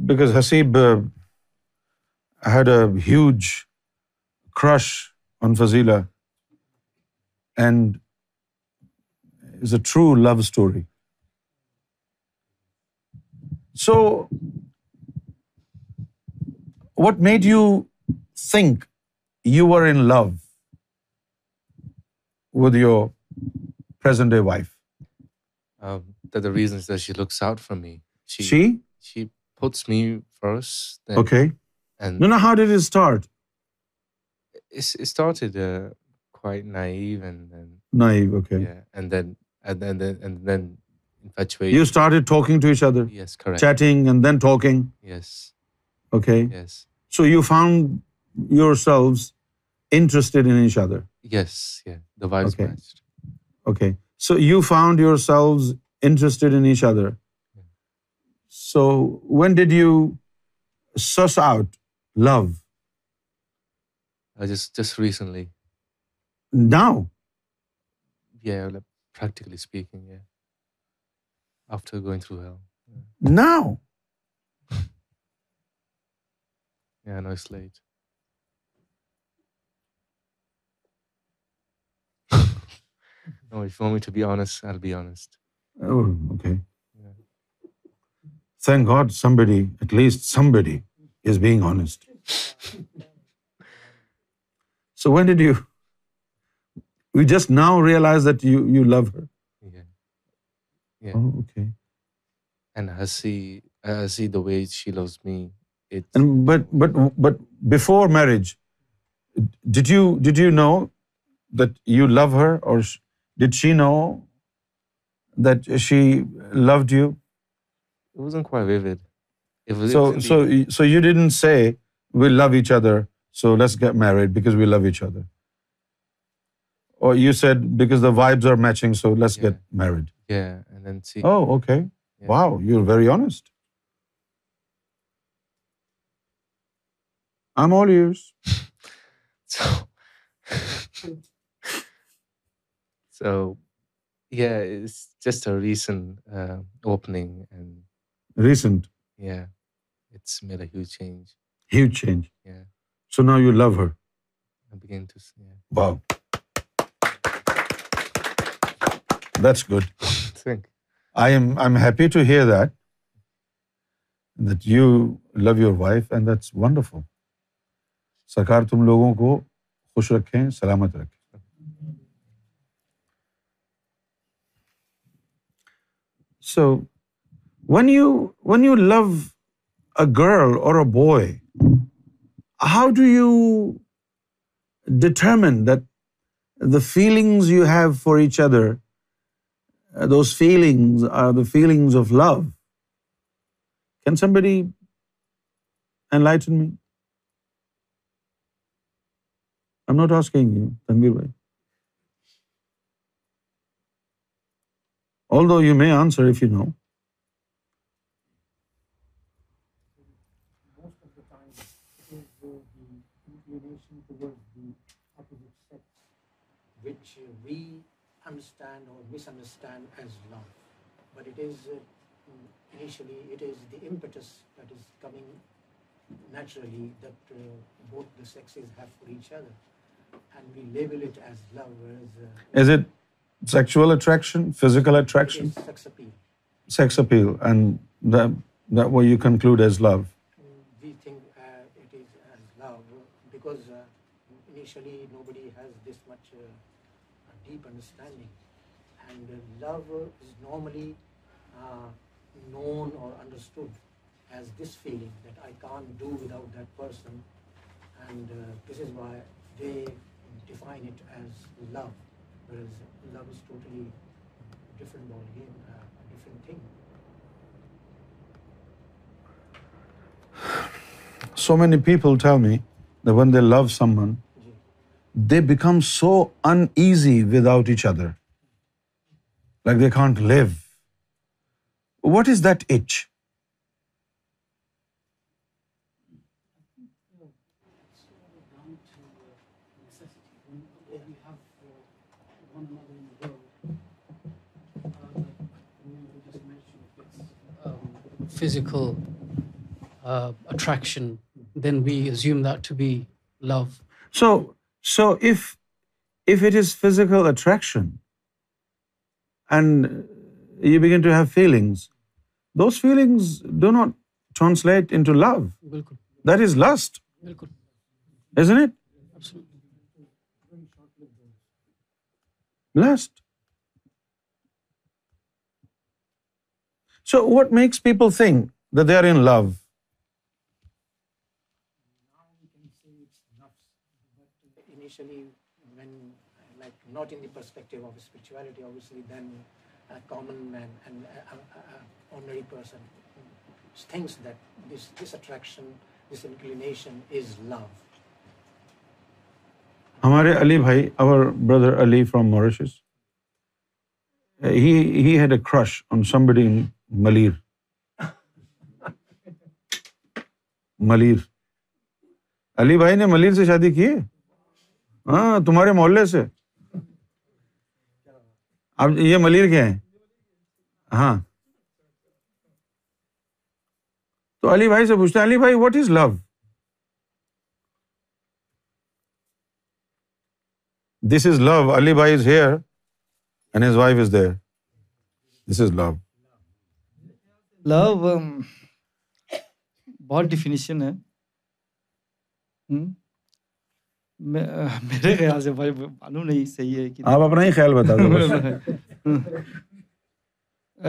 because Haseeb had a huge crush on Fazila and is a true love story. So what made you think you were in love with your present day wife? Um, that the reason is that she looks out for me. She puts me first. Okay. And no, how did it start? It started uh, quite naive and then. Naive, okay. Yeah, and then so when do shot loosen ڈاؤ practically speaking, yeah. After going through hell. Yeah. Now. yeah, I know it's late. no, if you want me to be honest, I'll be honest. Oh, okay. Yeah. Thank God somebody, at least somebody, is being honest. so when did you you just now realise that you you she know she loved each other because we love each other or you said because the vibes are matching so let's get married oh okay wow you are very honest I am always recent so now you love her wow that's good I am I am happy to hear that that you love your wife and that's wonderful Sarkar تم لوگوں کو خوش رکھیں سلامت رکھیں so when you when you love a girl or a boy how do you determine that the feelings you have for each other feelings of love answer if you understand misunderstand as love, but it is uh, initially it is the impetus that is coming naturally that uh, both the sexes have for each other, and we label it as love. Whereas, uh, is it sexual attraction, physical attraction? It is sex appeal. Sex appeal, and that that what you conclude as love. We think uh, it is as love because uh, initially nobody has this much uh, deep understanding. So many people they become so uneasy without each other like they can't live. What is that itch? Physical uh, attraction, then we assume that to be love. So if it is physical attraction, and you begin to have feelings. Those feelings do not translate into love. That is lust. Isn't it? Lust. So what makes people think that they are in love? not in the perspective of spirituality, obviously, a common man and an ordinary person thinks that this, this this attraction, inclination is love. ہمارے علی بھائی اور brother Ali from Mauritius had a crush on in Malir Malir Ali بھائی نے ملیر سے شادی کی ہاں تمہارے محلے سے اب یہ ملیر کے ہاں تو علی بھائی سے پوچھتے علی بھائی what is love this is love Ali بھائی is here and his wife there this is love love بہت ڈیفینیشن ہے میرے خیال سے بھائی معلوم نہیں صحیح ہے کہ آپ اپنا ہی خیال بتا دو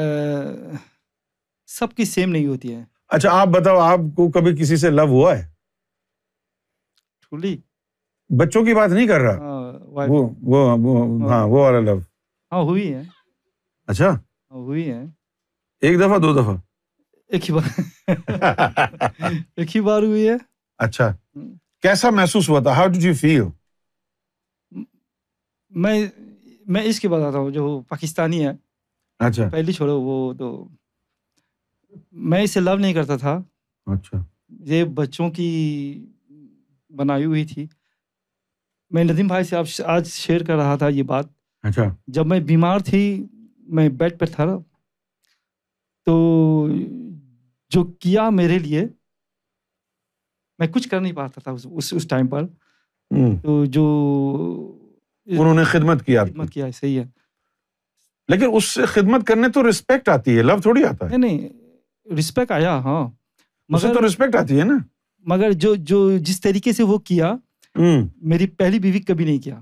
سب کی سیم نہیں ہوتی ہے اچھا آپ بتاؤ آپ کو کبھی کسی سے لو ہوا ہے ٹھولی بچوں کی بات نہیں کر رہا ہاں، وہ ہاں وہ والا لو ہاں ہوئی ہے اچھا ہاں، ہوئی ہے ایک دفعہ دو دفعہ ایک ہی بار ایک ہی بار ہوئی ہے اچھا کیسا محسوس ہوا تھا ہاؤ ڈیڈ یو فیل میں میں اس کے بتاتا ہوں جو پاکستانی ہے اچھا پہلی چھوڑو وہ تو میں اسے لو نہیں کرتا تھا اچھا یہ بچوں کی بنائی ہوئی تھی میں ندیم بھائی سے آپ آج شیئر کر رہا تھا یہ بات اچھا جب میں بیمار تھی میں بیڈ پہ تھا تو جو کیا میرے لیے میں کچھ کر نہیں پاتا تھا اس ٹائم پر تو جو انہوں نے خدمت کیا خدمت کیا صحیح ہے لیکن اس سے خدمت کرنے تو رسپیکٹ آتی ہے لو تھوڑی آتا ہے نہیں رسپیکٹ آیا ہاں تو رسپیکٹ آتی ہے نا مگر جو جو جس طریقے سے وہ کیا میری پہلی بیوی کبھی نہیں کیا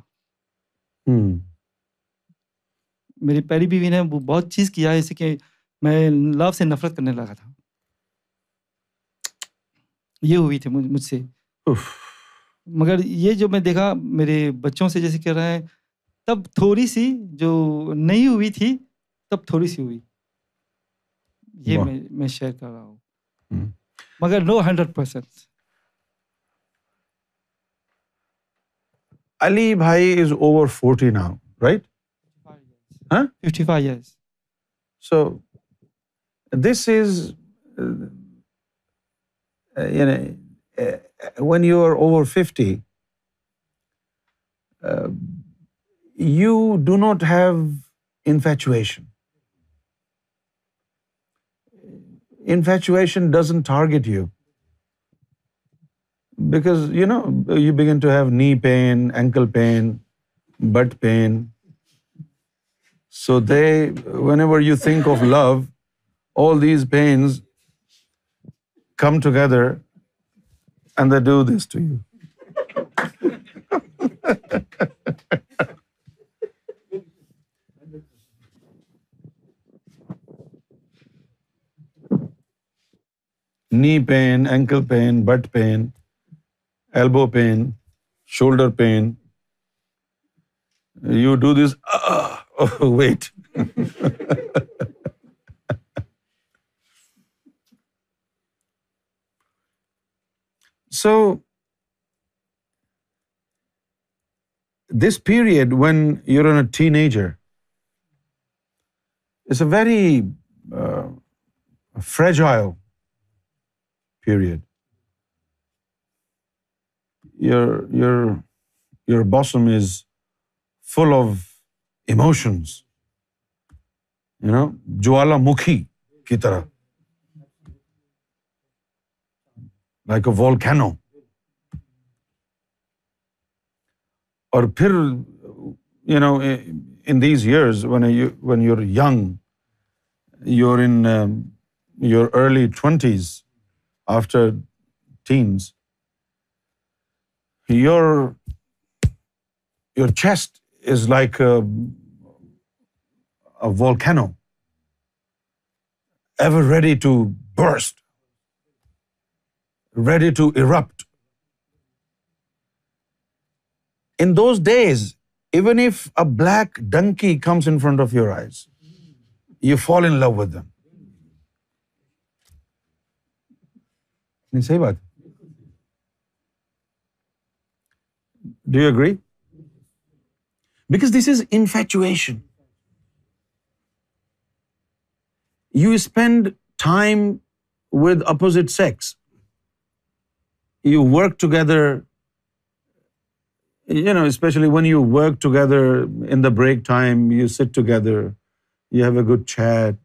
میری پہلی بیوی نے بہت چیز کیا ہے جیسے کہ میں لو سے نفرت کرنے لگا تھا یہ ہوئی تھی مجھ سے مگر یہ جو میں دیکھا میرے بچوں سے جیسے کہہ رہے ہیں تب تھوڑی سی جو نہیں ہوئی تھی تب تھوڑی سی ہوئی یہ میں شیئر کر رہا ہوں مگر نو ہنڈریڈ پرسینٹ علی بھائی is over forty now right fifty five years so this is you know, when you're over 50, you do not have infatuation. Infatuation doesn't target you, because, you know, you begin to have knee pain, ankle pain, butt pain. So whenever you think of love, all these pains come together and they do this to you. Knee pain, ankle pain, butt pain, elbow pain, shoulder pain. You do this, oh, wait. So this period when you're in a teenager is a very fragile a period your your your bosom is full of emotions نو جلا مخی کی طرح like a volcano. और फिर you know, in these years when you're young, you're in um, your early 20s, after teens, your chest is like a volcano, ever ready to burst. Ready to erupt in those days even if a black donkey comes in front of your eyes you fall in love with them صحیح بات do you agree because this is infatuation you spend time with opposite sex you work together, you know, especially when you work together in the break time, you sit together, you have a good chat,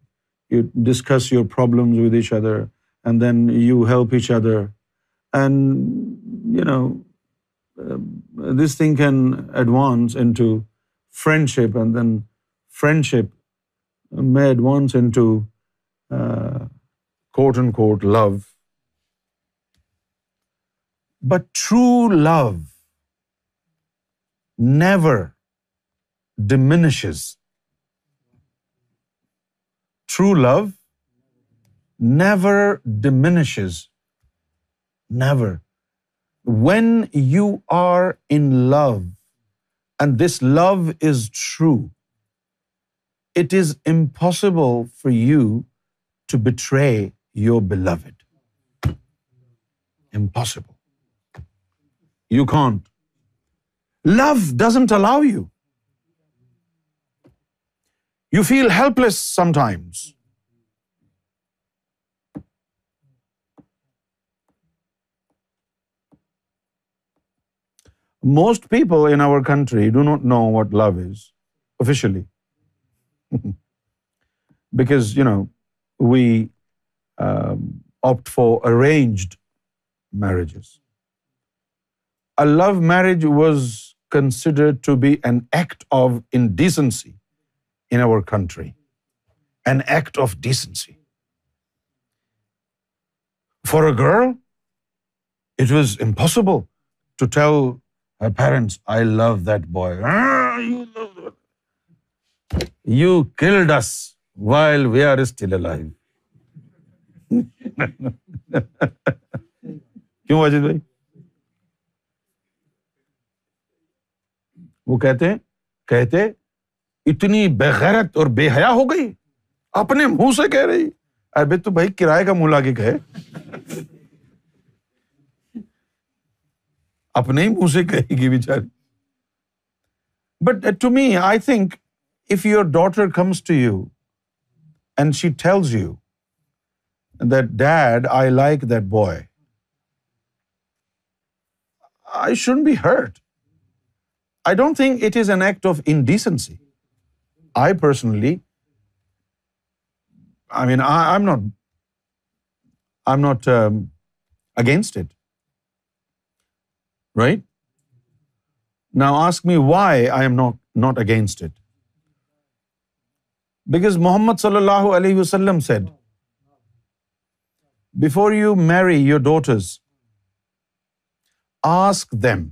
you discuss your problems with each other, and then you help each other. And, you know, um, this thing can advance into friendship, and then friendship may advance into uh, quote-unquote love. But true love never diminishes. True love never diminishes. Never. When you are in love, and this love is true, it is impossible for you to betray your beloved. Impossible. You can't. Love doesn't allow you. You feel helpless sometimes. Most people in our country do not know what love is officially. Because, you know, we um, opt for arranged marriages. Love marriage was consider to be an act of indecency in our country an act of decency for a girl it was impossible to tell parents I love that boy you called us while we are still alive کیوں واجد بھائی وہ کہتے ہیں کہتے اتنی بےغیرت اور بے حیا ہو گئی اپنے منہ سے کہہ رہی ارے تو بھائی کرائے کا منہ کے کہے اپنے ہی منہ سے کہے گی but to me I think if your daughter comes to you and she tells you that dad I should be hurt I don't think it is an act of decency I personally I I I mean am am not not against it right now ask me why I am not not against it because Muhammad صلی اللہ علیہ وسلم said before you marry your daughters ask them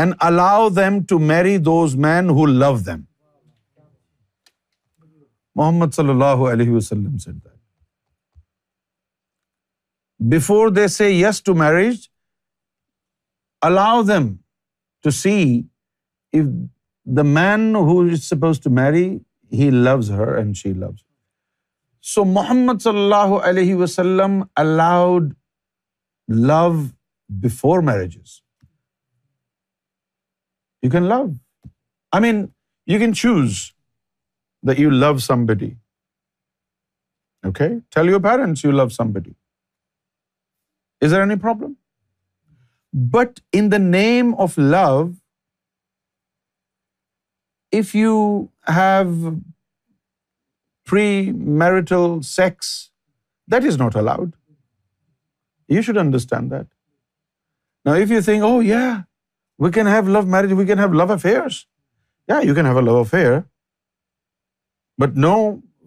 and allow them to marry those men who love them Muhammad صلی اللہ علیہ وسلم said before they say yes to marriage allow them to see if the man who is supposed to marry he loves her and she loves so Muhammad صلی اللہ علیہ وسلم allowed love before marriages You can love. I mean, you can choose that you love somebody. Okay? Tell your parents you love somebody. Is there any problem? But in the name of love, if you have premarital sex, that is not allowed. You should understand that. Now, if you think, oh yeah, we can have love marriage we can can have have love love affairs یا you a affair but no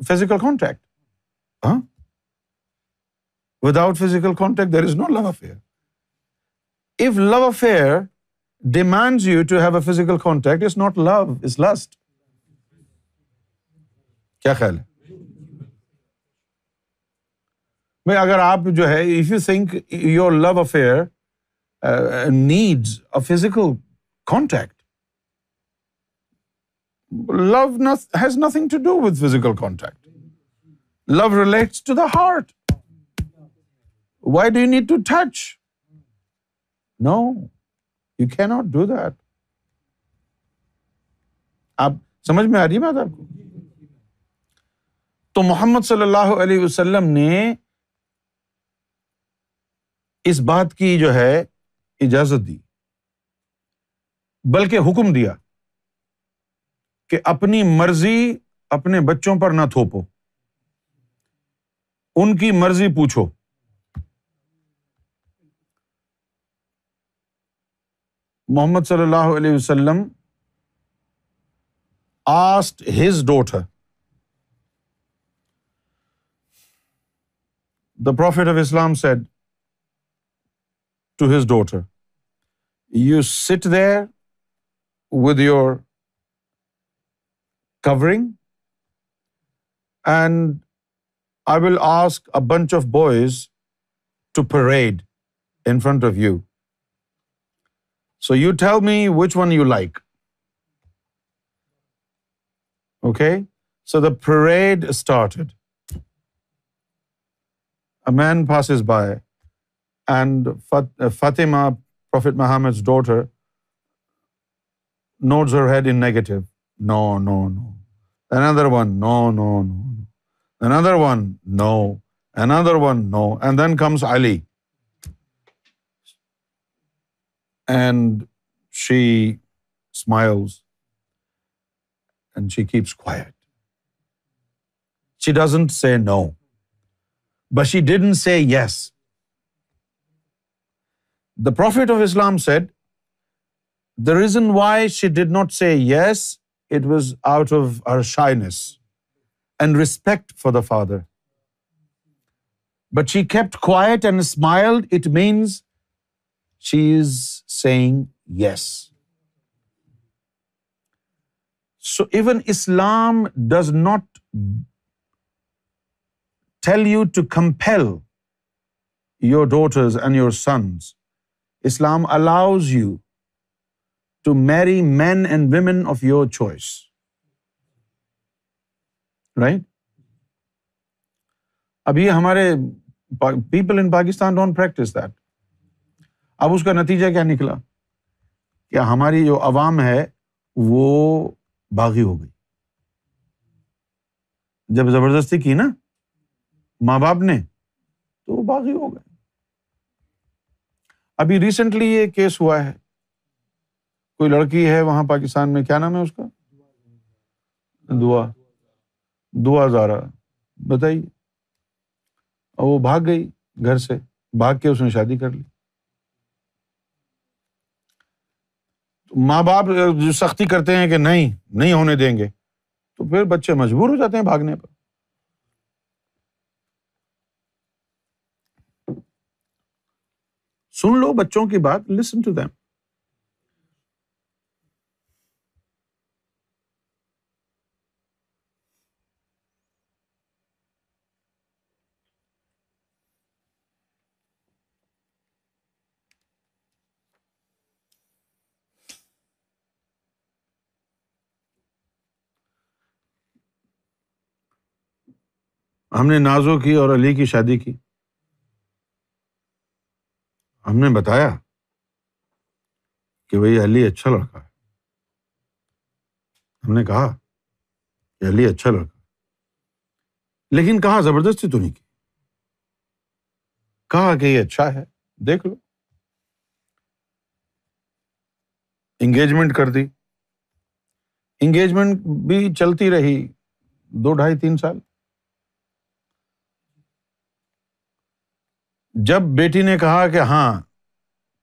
physical with without physical contact there is no love affair if love affair demands you to have a physical contact is not love is lust کیا خیال ہے بھائی اگر آپ جو ہے if you think your love affair needs a physical contact love has nothing to do with physical contact love relates to the heart why do you need to touch no you کی not do that آپ سمجھ میں آ رہی ہے بات آپ کو تو محمد صلی اللہ علیہ وسلم نے اس بات کی جو ہے اجازت دی بلکہ حکم دیا کہ اپنی مرضی اپنے بچوں پر نہ تھوپو ان کی مرضی پوچھو محمد صلی اللہ علیہ وسلم asked his daughter the prophet of Islam said to his daughter You sit there with your covering, and I will ask a bunch of boys to parade in front of you. So you tell me which one you like. Okay? So the parade started. A man passes by and uh, Fatima Prophet Muhammad's hmm. daughter nods her head in negative. No, no, no. Another one, no, no, no. Another one, no. Another one, no. And then comes Ali. And she smiles and she keeps quiet. She doesn't say no. But she didn't say yes. The Prophet of Islam said, the reason why she did not say yes, it was out of her shyness and respect for the father. But she kept quiet and smiled. It means she is saying yes. So even Islam does not tell you to compel your daughters and your sons Islam allows you to marry men and women of your choice right اب یہ ہمارے people in Pakistan don't practice that اب اس کا نتیجہ کیا نکلا کہ ہماری جو عوام ہے وہ باغی ہو گئی جب زبردستی کی نا ماں باپ نے تو وہ باغی ہو گئے ابھی ریسنٹلی یہ کیس ہوا ہے کوئی لڑکی ہے وہاں پاکستان میں کیا نام ہے اس کا دعا دعا زارا بتائیے اور وہ بھاگ گئی گھر سے بھاگ کے اس نے شادی کر لی ماں باپ سختی کرتے ہیں کہ نہیں نہیں ہونے دیں گے تو پھر بچے مجبور ہو جاتے ہیں بھاگنے پر سن لو بچوں کی بات لسن ٹو دم نے نازو کی اور علی کی شادی کی ہم نے بتایا کہ بھائی علی اچھا لڑکا ہے ہم نے کہا کہ علی اچھا لڑکا لیکن کہا زبردستی تو نہیں کی کہا کہ یہ اچھا ہے دیکھ لو انگیجمنٹ کر دی انگیجمنٹ بھی چلتی رہی دو ڈھائی تین سال جب بیٹی نے کہا کہ ہاں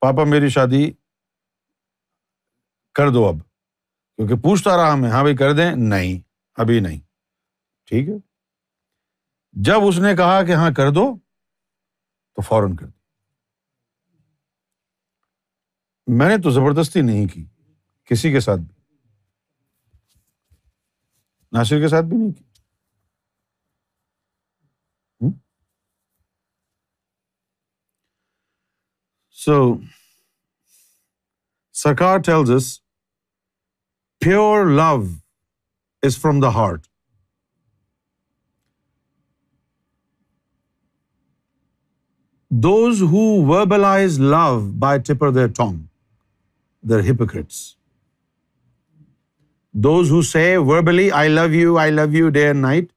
پاپا میری شادی کر دو اب کیونکہ پوچھتا رہا میں ہاں بھائی کر دیں نہیں ابھی نہیں ٹھیک ہے جب اس نے کہا کہ ہاں کر دو تو فوراً کر دو میں نے تو زبردستی نہیں کی کسی کے ساتھ بھی ناصر کے ساتھ بھی نہیں کی So, Sarkar tells us, pure love is from the heart. Those who verbalize love by tip of their tongue, they're hypocrites. Those who say verbally, I love you, day and night,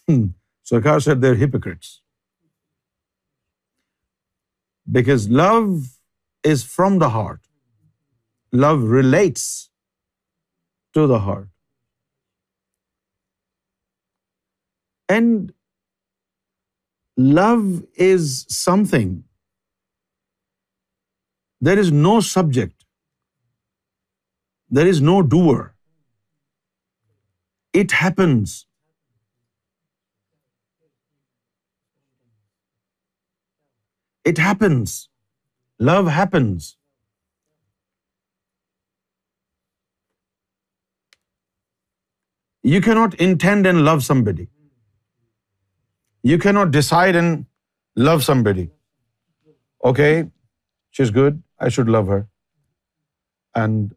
hmm, Sarkar said they're hypocrites. Because love is from the heart. Love relates to the heart. And love is something. There is no subject. There is no doer. It happens It happens. Love happens. You cannot intend and love somebody. You cannot decide and love somebody. Okay, she's good. I should love her. And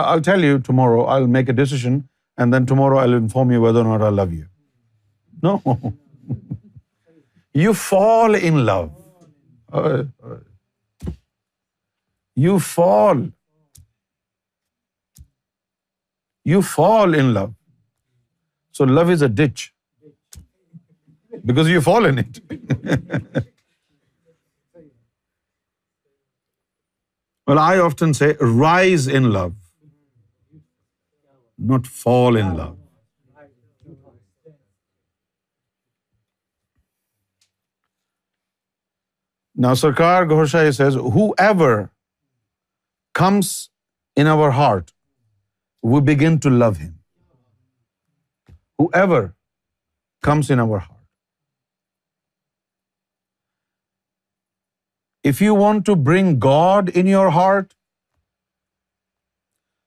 I'll tell you tomorrow. I'll make a decision, and then tomorrow I'll inform you whether or not I love you. No. You fall in love. You fall in love. So love is a ditch, because you fall in it. Well, I often say, rise in love, not fall in love. Now Sarkar Ghoshayi says, whoever comes in our heart, we begin to love him. Whoever comes in our heart. If you want to bring God in your heart,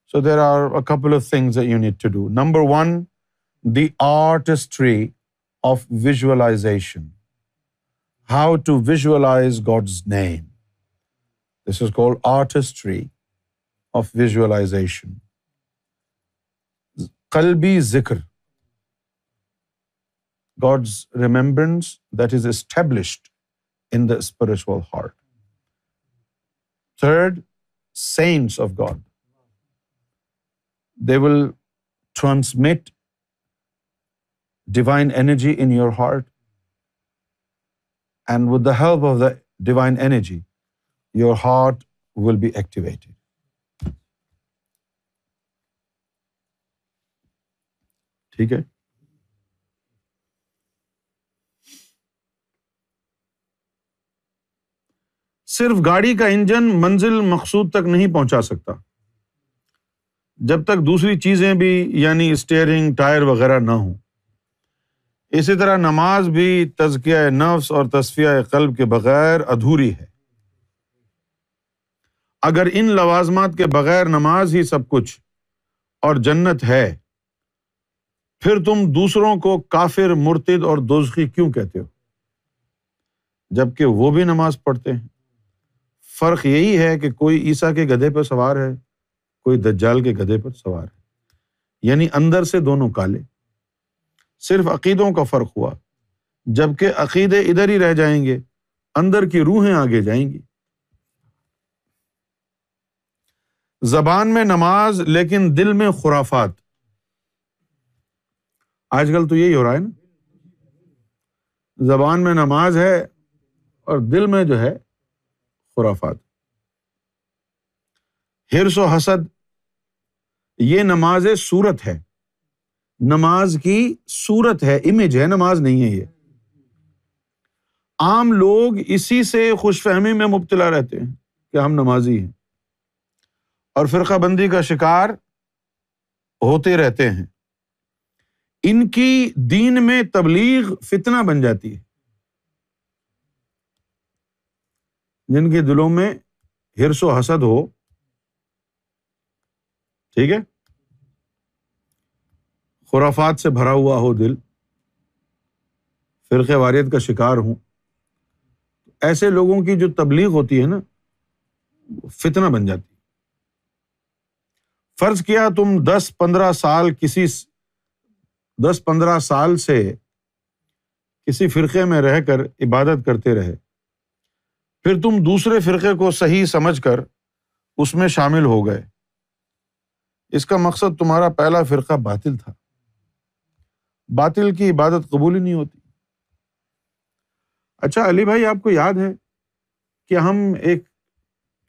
so there are a couple of things that you need to do. Number one, the artistry of visualization. How to visualize God's name this is call artistry of visualization کلبی ذکر God's remembrance that is established in the spiritual heart through saints of God they will transmit divine energy in your heart and with the help of the divine energy your heart will be ٹھیک ہے صرف گاڑی کا engine منزل مقصود تک نہیں پہنچا سکتا جب تک دوسری چیزیں بھی یعنی اسٹیئرنگ ٹائر وغیرہ نہ ہوں اسی طرح نماز بھی تزکیہ نفس اور تصفیہ قلب کے بغیر ادھوری ہے اگر ان لوازمات کے بغیر نماز ہی سب کچھ اور جنت ہے پھر تم دوسروں کو کافر مرتد اور دوزخی کیوں کہتے ہو جب کہ وہ بھی نماز پڑھتے ہیں فرق یہی ہے کہ کوئی عیسیٰ کے گدھے پہ سوار ہے کوئی دجال کے گدھے پر سوار ہے یعنی اندر سے دونوں کالے صرف عقیدوں کا فرق ہوا جب کہ عقیدے ادھر ہی رہ جائیں گے اندر کی روحیں آگے جائیں گی زبان میں نماز لیکن دل میں خرافات آج کل تو یہی ہو رہا ہے نا زبان میں نماز ہے اور دل میں جو ہے خرافات ہرس و حسد یہ نماز صورت ہے نماز کی صورت ہے امیج ہے نماز نہیں ہے یہ عام لوگ اسی سے خوش فہمی میں مبتلا رہتے ہیں کہ ہم نمازی ہیں اور فرقہ بندی کا شکار ہوتے رہتے ہیں ان کی دین میں تبلیغ فتنا بن جاتی ہے جن کے دلوں میں ہرس و حسد ہو ٹھیک ہے خرافات سے بھرا ہوا ہو دل فرقے واریت کا شکار ہوں ایسے لوگوں کی جو تبلیغ ہوتی ہے نا فتنا بن جاتی فرض کیا تم دس پندرہ سال کسی دس پندرہ سال سے کسی فرقے میں رہ کر عبادت کرتے رہے پھر تم دوسرے فرقے کو صحیح سمجھ کر اس میں شامل ہو گئے اس کا مقصد تمہارا پہلا فرقہ باطل تھا باطل کی عبادت قبول ہی نہیں ہوتی اچھا علی بھائی آپ کو یاد ہے کہ ہم ایک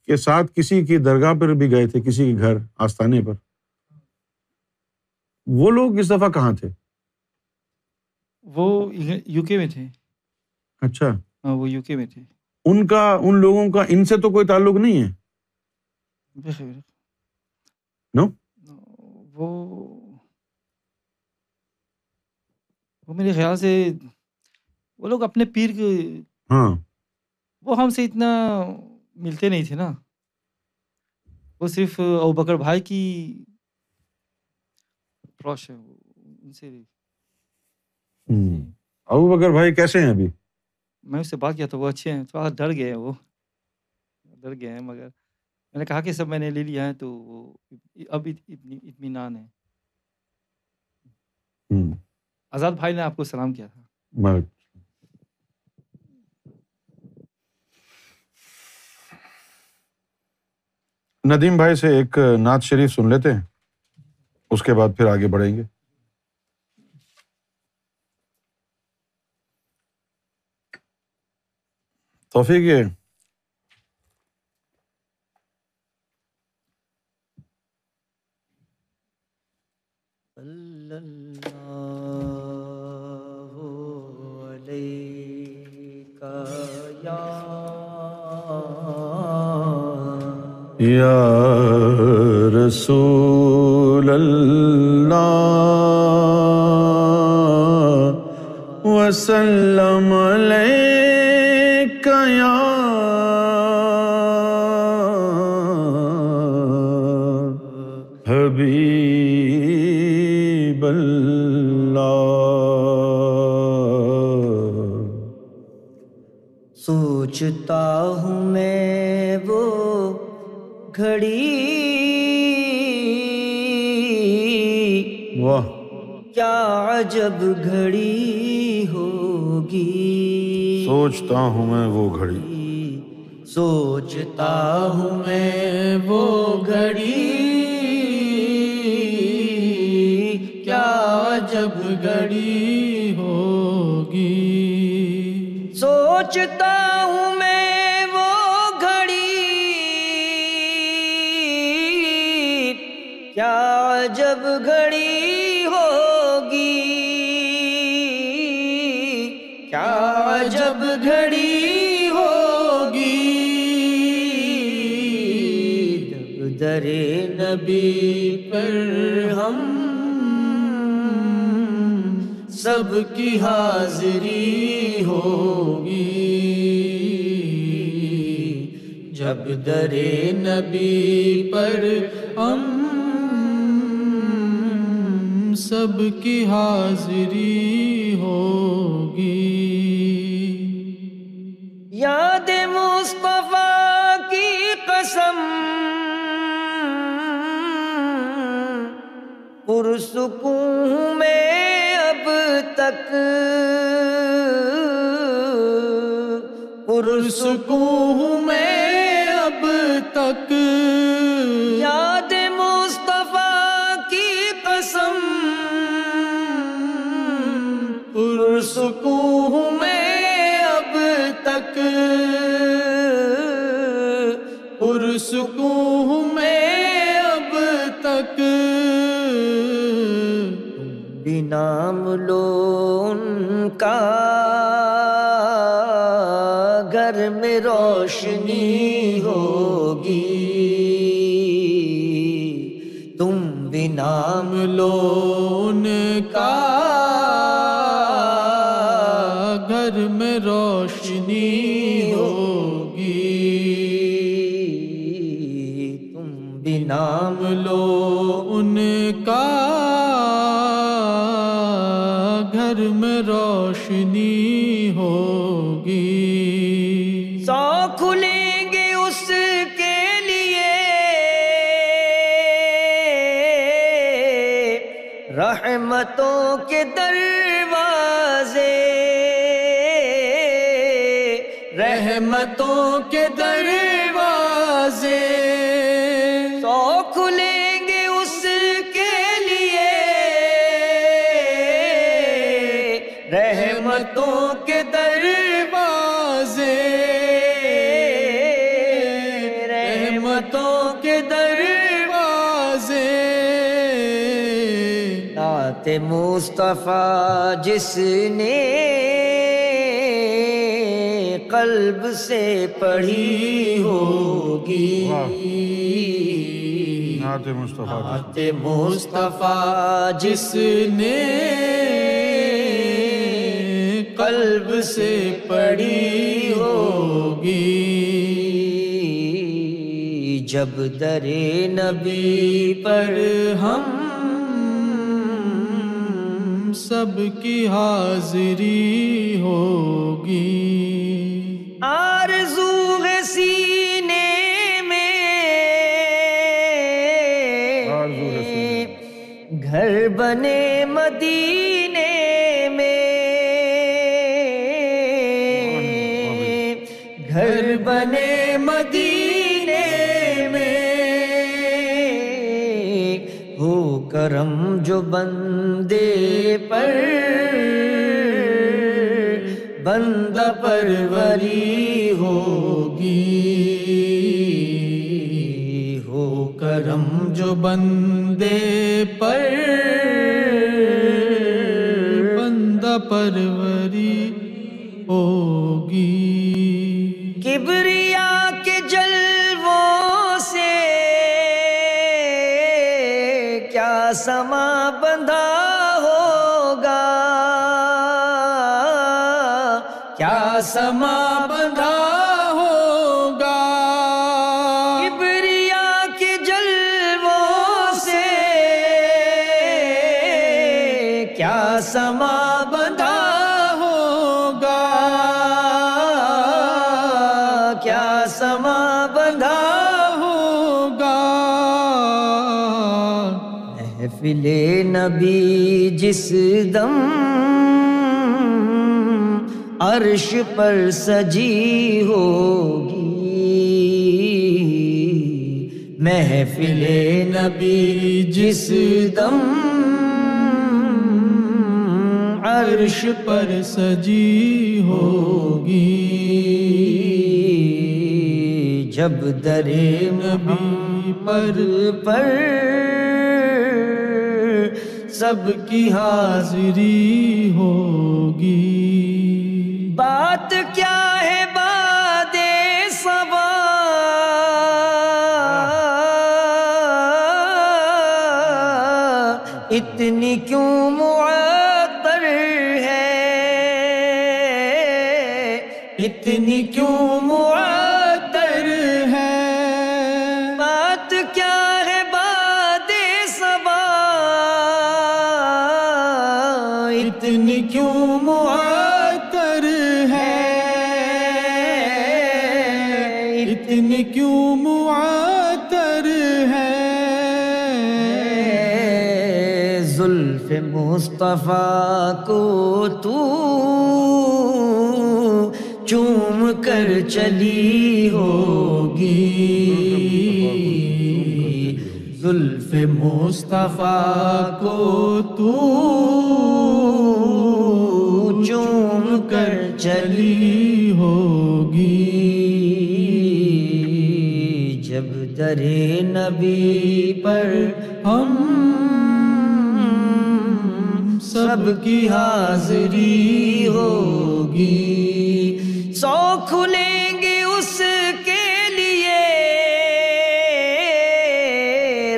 کے ساتھ کسی کی درگاہ پر بھی گئے تھے کسی کے گھر آستانے پر وہ لوگ اس دفعہ کہاں تھے وہ یو کے میں تھے اچھا ہاں وہ یو کے میں تھے ان کا ان لوگوں کا ان سے تو کوئی تعلق نہیں ہے نو وہ وہ میرے خیال سے وہ لوگ اپنے پیر کے ہاں وہ ہم سے اتنا ملتے نہیں تھے نا وہ صرف او بکر بھائی کی روش ہے ان سے ابو بکر بھائی کیسے ہیں ابھی میں اس سے بات کیا تو وہ اچھے ہیں تھوڑا ڈر گئے ہیں وہ ڈر گئے ہیں مگر میں نے کہا کہ سب میں نے لے لیا ہے تو وہ اب اطمینان ہے آزاد بھائی نے آپ کو سلام کیا تھا ندیم بھائی سے ایک نعت شریف سن لیتے ہیں اس کے بعد پھر آگے بڑھیں گے توفیق یہ یا رسول اللہ وسلم لسلم یا ہوں میں وہ گھڑی واہ کیا عجب گھڑی ہوگی سوچتا ہوں میں وہ گھڑی سوچتا ہوں میں وہ گھڑی کیا عجب گھڑی ہوگی سوچتا جب گھڑی ہوگی کیا جب گھڑی ہوگی جب در نبی پر ہم سب کی حاضری ہوگی جب در نبی پر ہم سب کی حاضری ہوگی یاد مصطفیٰ کی قسم میں اب تک پرسکوں میں اب تک ان کا گھر میں روشنی ہوگی تم بھی نام لو ان کا مصطفیٰ جس نے قلب سے پڑھی ہوگی مصطفیٰ آتے مصطفیٰ جس نے قلب سے پڑھی ہوگی جب در نبی پر ہم سب کی حاضری ہوگی آرزو ہے سینے میں گھر بنے مدینے میں گھر بنے مدینے میں وہ کرم جو بند پروری ہوگی ہو کرم جو بندے پر بندہ پر نبی جس دم عرش پر سجی ہوگی محفل نبی جس دم عرش پر سجی ہوگی جب در نبی پر پر سب کی حاضری ہوگی بات کیا ہے باد اتنی کیوں مصطفیٰ کو تو چوم کر چلی ہوگی زلف مصطفیٰ کو تو چوم کر چلی ہوگی جب در نبی پر کی حاضری ہوگی سو کھلیں گے اس کے لیے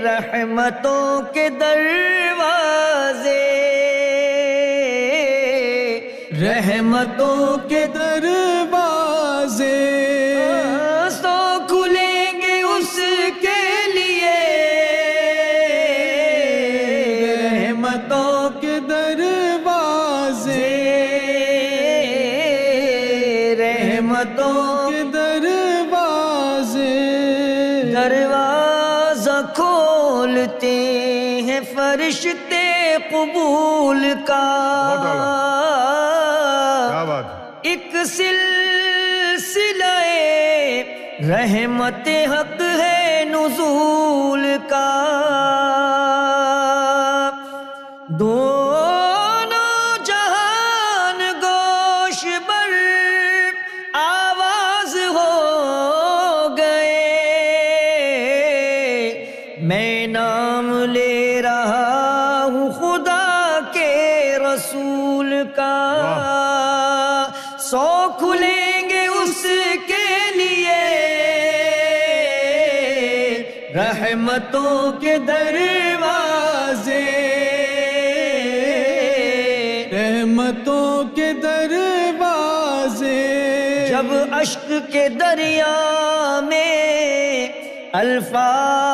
رحمتوں کے دروازے رحمتوں کے رحمت الفاظ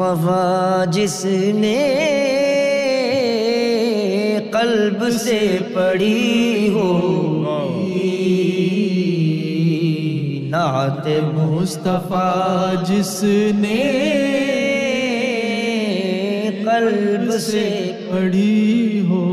مصطفیٰ جس نے قلب سے پڑھی ہو نعت مصطفیٰ جس نے قلب سے پڑھی ہو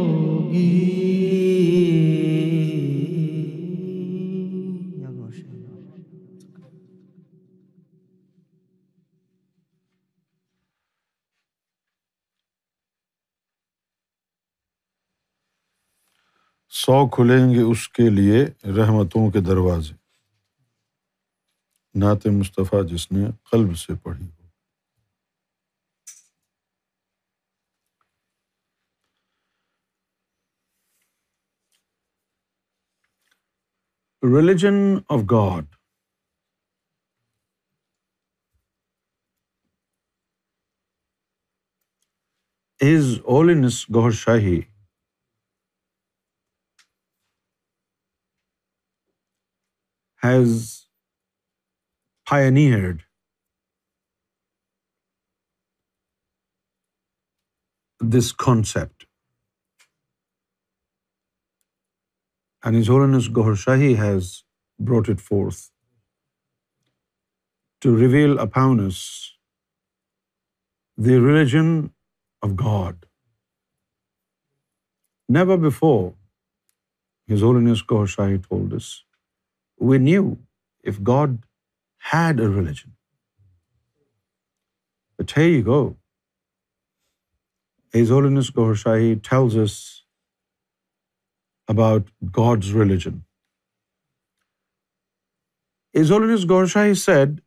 کھلیں گے اس کے لیے رحمتوں کے دروازے نعت مصطفیٰ جس نے قلب سے پڑھی ہو religion of God is اولنس Gohar Shahi has pioneered this concept and his holiness Gohar Shahi has it force to reveal announce the religion of God never before his holiness Gohar Shahi told us this we knew if God had a religion. But here you go. His Holiness Ghaur Shahi tells us about God's religion. His Holiness Ghaur Shahi said,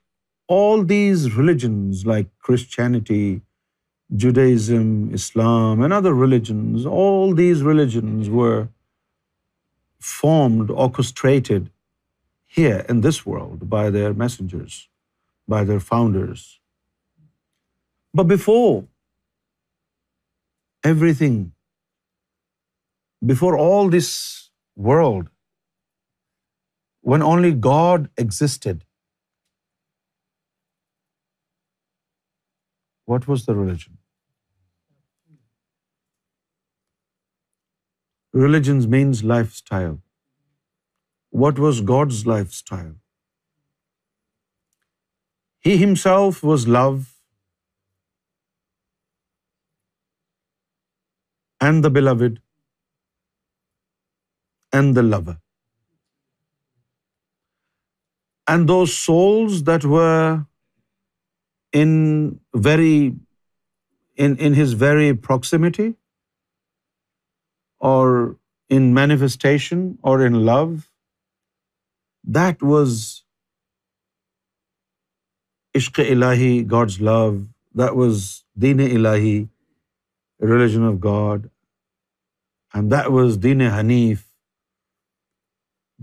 all these religions like Christianity, Judaism, Islam, and other religions, all these religions were formed, orchestrated here in this world by their messengers, by their founders. But before everything, before all this world, when only God existed, what was the religion? Religions means lifestyle. What was God's lifestyle? He himself was love and the beloved and the lover. And those souls that were in his very proximity or in manifestation or in love that was عشق الہی God's love that was دین اے الہی religion of God and that was دین حنیف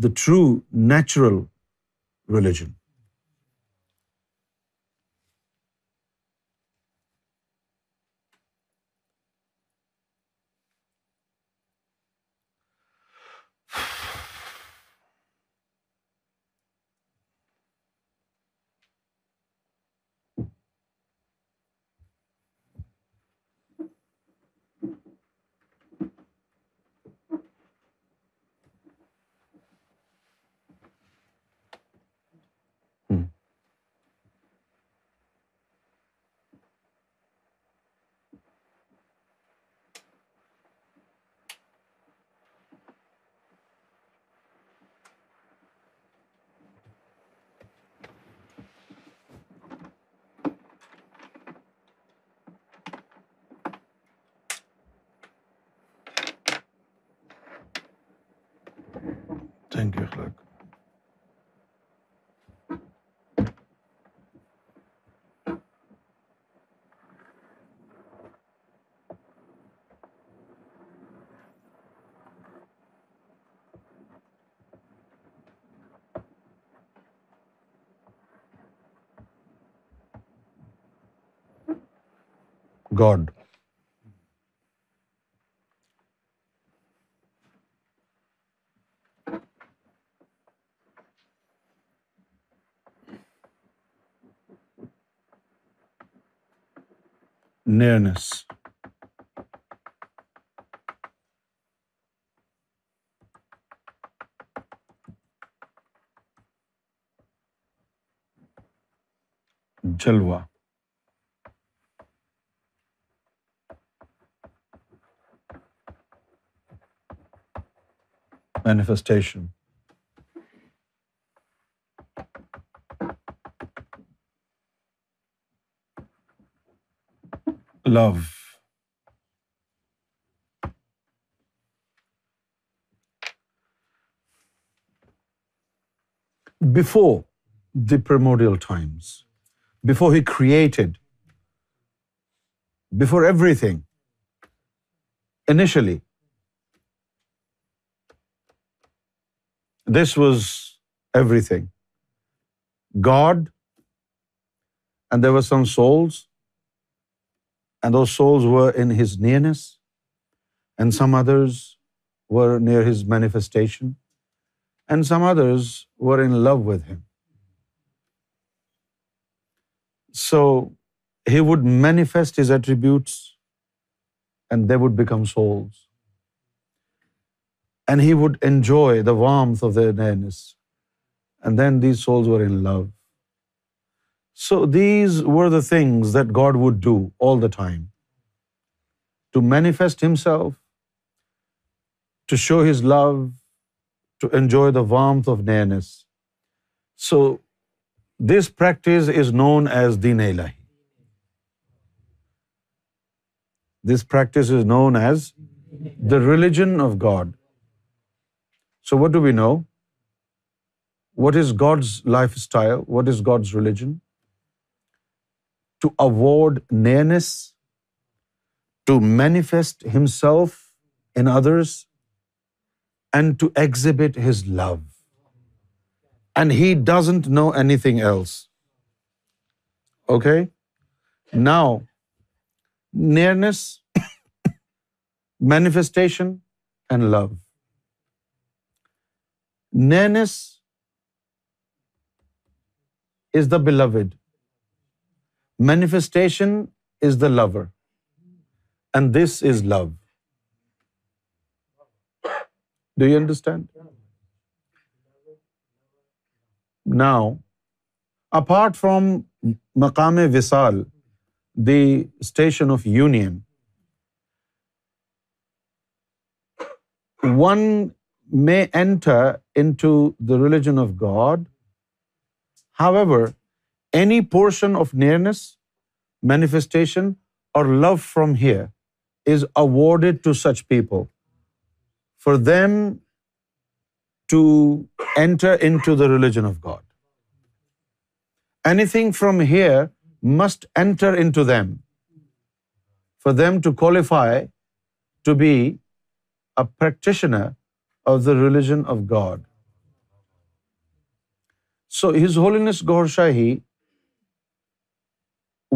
the true natural religion God nearness جلوہ manifestation love before the primordial times before he created before everything انشلی This was everything. God, and there were some souls, and those souls were in His nearness, and some others were near His manifestation, and some others were in love with Him. So He would manifest His attributes, and they would become souls and he would enjoy the warmth of their nearness. And then these souls were in love. So these were the things that God would do all the time, to manifest Himself, to show His love, to enjoy the warmth of nearness. So this practice is known as Deen Ilahi. This practice is known as the religion of God. So what do we know? What is God's lifestyle? What is God's religion? To award nearness, to manifest himself in others, and to exhibit his love. And he doesn't know anything else. Okay? Now, nearness, manifestation, and love. Nearness is the beloved manifestation is the lover and this is love do you understand now apart from مقام وسال the station of union one may enter into the religion of God. However, any portion of nearness, manifestation, or love from here is awarded to such people. For them to enter into the religion of God, anything from here must enter into them for them to qualify to be a practitioner of the religion of God so his holiness Gohar Shahi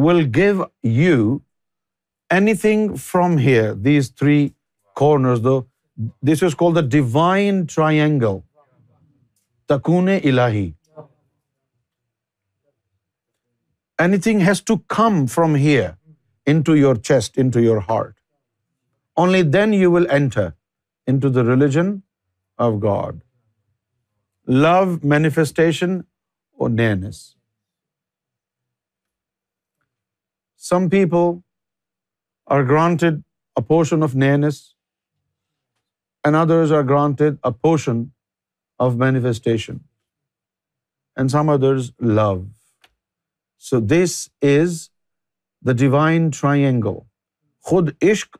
will give you any any thing thing from from here here these three دو this is call the divine triangle تکون الہی has to come in to your chest in to your heart only then you will enter in to the religion of God love manifestation اور nearness some people are granted a portion of نینس and others are granted a portion of manifestation and some others love so this is the divine triangle خود عشق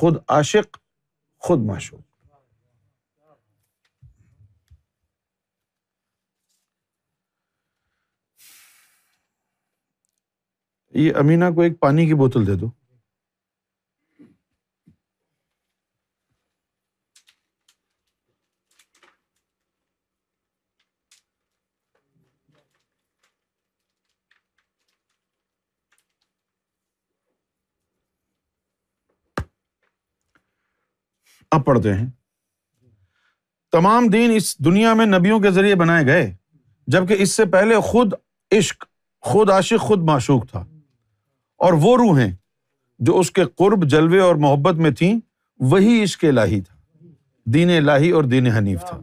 خود عاشق خود معشوق یہ امینا کو ایک پانی کی بوتل دے دو اب پڑھتے ہیں تمام دین اس دنیا میں نبیوں کے ذریعے بنائے گئے جبکہ اس سے پہلے خود عشق خود عاشق خود معشوق تھا اور وہ روحیں جو اس کے قرب جلوے اور محبت میں تھیں وہی اس کے لاہی تھا دین لاہی اور دین حنیف تھا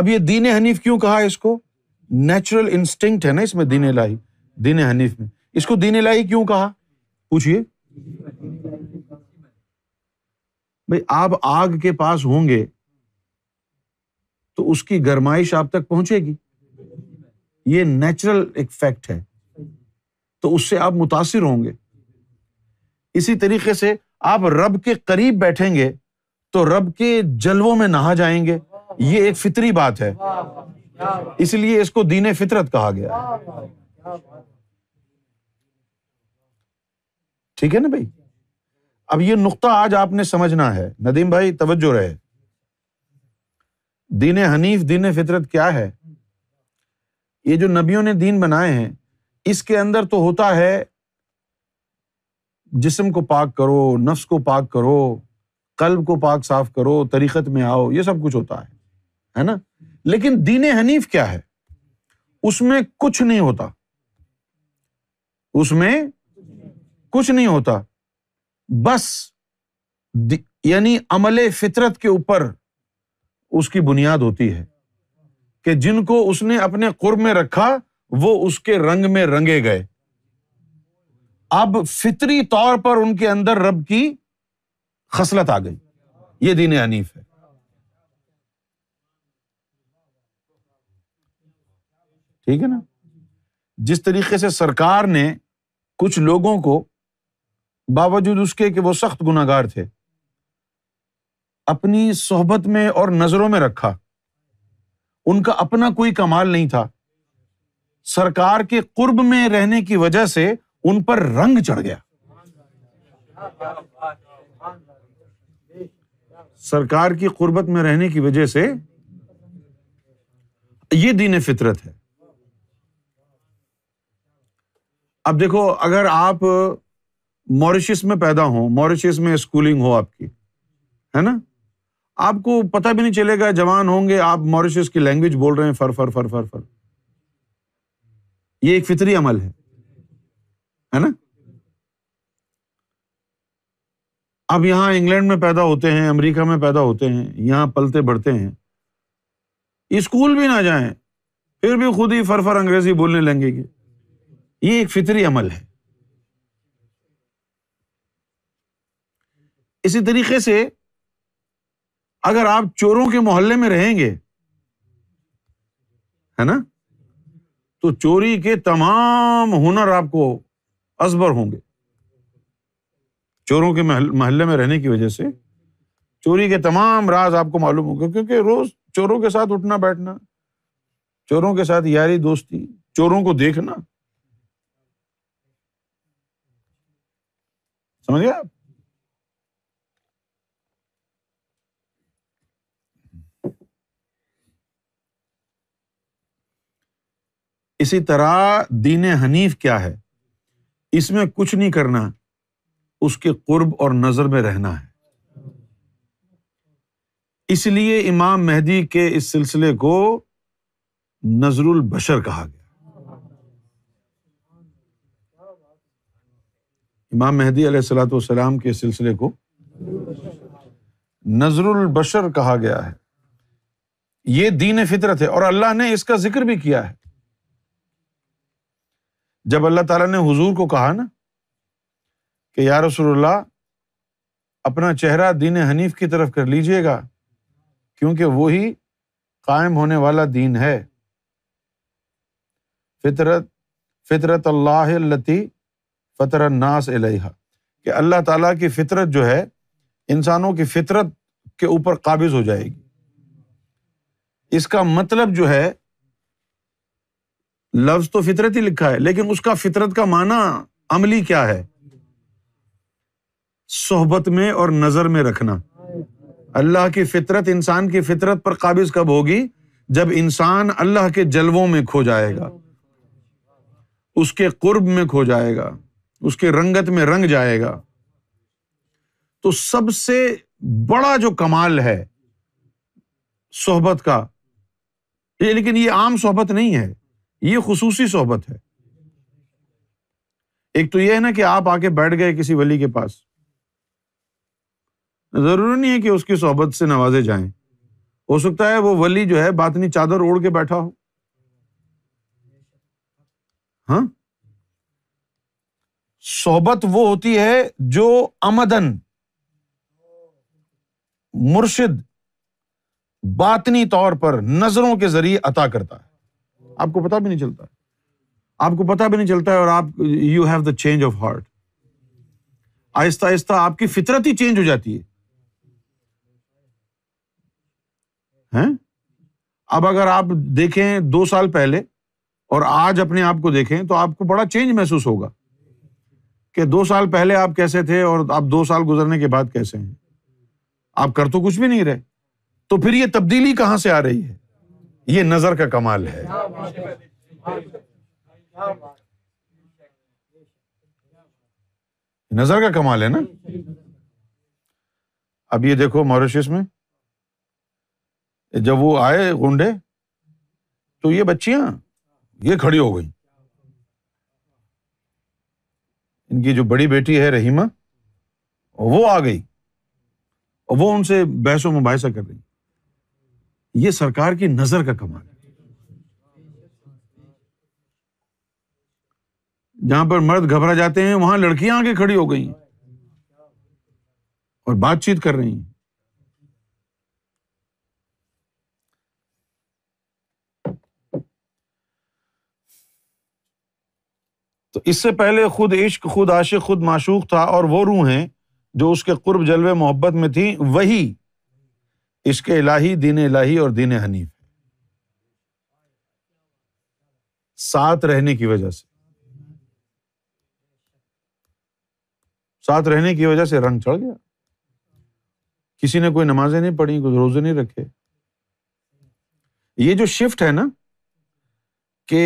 اب یہ دین حنیف کیوں کہا اس کو نیچرل انسٹنگ ہے نا اس میں دین لاہی حنیف میں اس کو دین لاہی کیوں کہا پوچھیے بھائی آپ آگ کے پاس ہوں گے تو اس کی گرمائش آپ تک پہنچے گی یہ نیچرل ایک فیکٹ ہے تو اس سے آپ متاثر ہوں گے اسی طریقے سے آپ رب کے قریب بیٹھیں گے تو رب کے جلووں میں نہا جائیں گے یہ ایک فطری بات ہے اس لیے اس کو دین فطرت کہا گیا ٹھیک ہے نا بھائی اب یہ نقطہ آج آپ نے سمجھنا ہے ندیم بھائی توجہ رہے دین حنیف دین فطرت کیا ہے یہ جو نبیوں نے دین بنائے ہیں اس کے اندر تو ہوتا ہے جسم کو پاک کرو نفس کو پاک کرو قلب کو پاک صاف کرو تریقت میں آؤ یہ سب کچھ ہوتا ہے نا لیکن دین حنیف کیا ہے اس میں کچھ نہیں ہوتا اس میں کچھ نہیں ہوتا بس یعنی عمل فطرت کے اوپر اس کی بنیاد ہوتی ہے کہ جن کو اس نے اپنے قرب میں رکھا وہ اس کے رنگ میں رنگے گئے اب فطری طور پر ان کے اندر رب کی خصلت آ گئی یہ دین عنیف ہے ٹھیک ہے نا جس طریقے سے سرکار نے کچھ لوگوں کو باوجود اس کے کہ وہ سخت گناگار تھے اپنی صحبت میں اور نظروں میں رکھا ان کا اپنا کوئی کمال نہیں تھا سرکار کے قرب میں رہنے کی وجہ سے ان پر رنگ چڑھ گیا سرکار کی قربت میں رہنے کی وجہ سے یہ دین فطرت ہے اب دیکھو اگر آپ موریشس میں پیدا ہو موریشس میں اسکولنگ ہو آپ کی ہے نا آپ کو پتا بھی نہیں چلے گا جوان ہوں گے آپ موریشس کی لینگویج بول رہے ہیں فر فر فر فر فر یہ ایک فطری عمل ہے نا اب یہاں انگلینڈ میں پیدا ہوتے ہیں امریکہ میں پیدا ہوتے ہیں یہاں پلتے بڑھتے ہیں اسکول بھی نہ جائیں پھر بھی خود ہی فر فر انگریزی بولنے لیں گے یہ ایک فطری عمل ہے اسی طریقے سے اگر آپ چوروں کے محلے میں رہیں گے ہے نا تو چوری کے تمام ہنر آپ کو ازبر ہوں گے چوروں کے محلے میں رہنے کی وجہ سے چوری کے تمام راز آپ کو معلوم ہوں گے کیونکہ روز چوروں کے ساتھ اٹھنا بیٹھنا چوروں کے ساتھ یاری دوستی چوروں کو دیکھنا سمجھ گیا آپ اسی طرح دین حنیف کیا ہے اس میں کچھ نہیں کرنا اس کے قرب اور نظر میں رہنا ہے اس لیے امام مہدی کے اس سلسلے کو نظر البشر کہا گیا امام مہدی علیہ السلط کے سلسلے کو نظر البشر کہا گیا ہے یہ دین فطرت ہے اور اللہ نے اس کا ذکر بھی کیا ہے جب اللہ تعالیٰ نے حضور کو کہا نا کہ رسول اللہ اپنا چہرہ دین حنیف کی طرف کر لیجیے گا کیونکہ وہی قائم ہونے والا دین ہے فطرت فطرت اللہ التی فطر ناس علیہ کہ اللہ تعالیٰ کی فطرت جو ہے انسانوں کی فطرت کے اوپر قابض ہو جائے گی اس کا مطلب جو ہے لفظ تو فطرت ہی لکھا ہے لیکن اس کا فطرت کا مانا عملی کیا ہے صحبت میں اور نظر میں رکھنا اللہ کی فطرت انسان کی فطرت پر قابض کب ہوگی جب انسان اللہ کے جلووں میں کھو جائے گا اس کے قرب میں کھو جائے گا اس کے رنگت میں رنگ جائے گا تو سب سے بڑا جو کمال ہے صحبت کا یہ لیکن یہ عام صحبت نہیں ہے یہ خصوصی صحبت ہے ایک تو یہ ہے نا کہ آپ آ کے بیٹھ گئے کسی ولی کے پاس ضروری نہیں ہے کہ اس کی صحبت سے نوازے جائیں ہو سکتا ہے وہ ولی جو ہے باطنی چادر اوڑھ کے بیٹھا ہو ہاں؟ صحبت وہ ہوتی ہے جو امدن مرشد باطنی طور پر نظروں کے ذریعے عطا کرتا ہے آپ کو پتا بھی نہیں چلتا آپ کو پتا بھی نہیں چلتا ہے اور آپ you have the change of heart آہستہ آہستہ آپ کی فطرت ہی چینج ہو جاتی ہے اب اگر آپ دیکھیں دو سال پہلے اور آج اپنے آپ کو دیکھیں تو آپ کو بڑا چینج محسوس ہوگا کہ دو سال پہلے آپ کیسے تھے اور آپ دو سال گزرنے کے بعد کیسے ہیں آپ کر تو کچھ بھی نہیں رہے تو پھر یہ تبدیلی کہاں سے آ رہی ہے یہ نظر کا کمال ہے نظر کا کمال ہے نا اب یہ دیکھو موریش میں جب وہ آئے گنڈے تو یہ بچیاں یہ کھڑی ہو گئی ان کی جو بڑی بیٹی ہے رحیمہ وہ آ گئی وہ ان سے بحث و مباحثہ کر رہی یہ سرکار کی نظر کا کمال ہے جہاں پر مرد گھبرا جاتے ہیں وہاں لڑکیاں آگے کھڑی ہو گئی اور بات چیت کر رہی ہیں تو اس سے پہلے خود عشق خود عاشق خود معشوق تھا اور وہ روح ہیں جو اس کے قرب جلوے محبت میں تھی وہی کے الہی دین الہی اور دین حنیف ساتھ رہنے کی وجہ سے ساتھ رہنے کی وجہ سے رنگ چڑھ گیا کسی نے کوئی نمازیں نہیں پڑھی کوئی روزے نہیں رکھے یہ جو شفٹ ہے نا کہ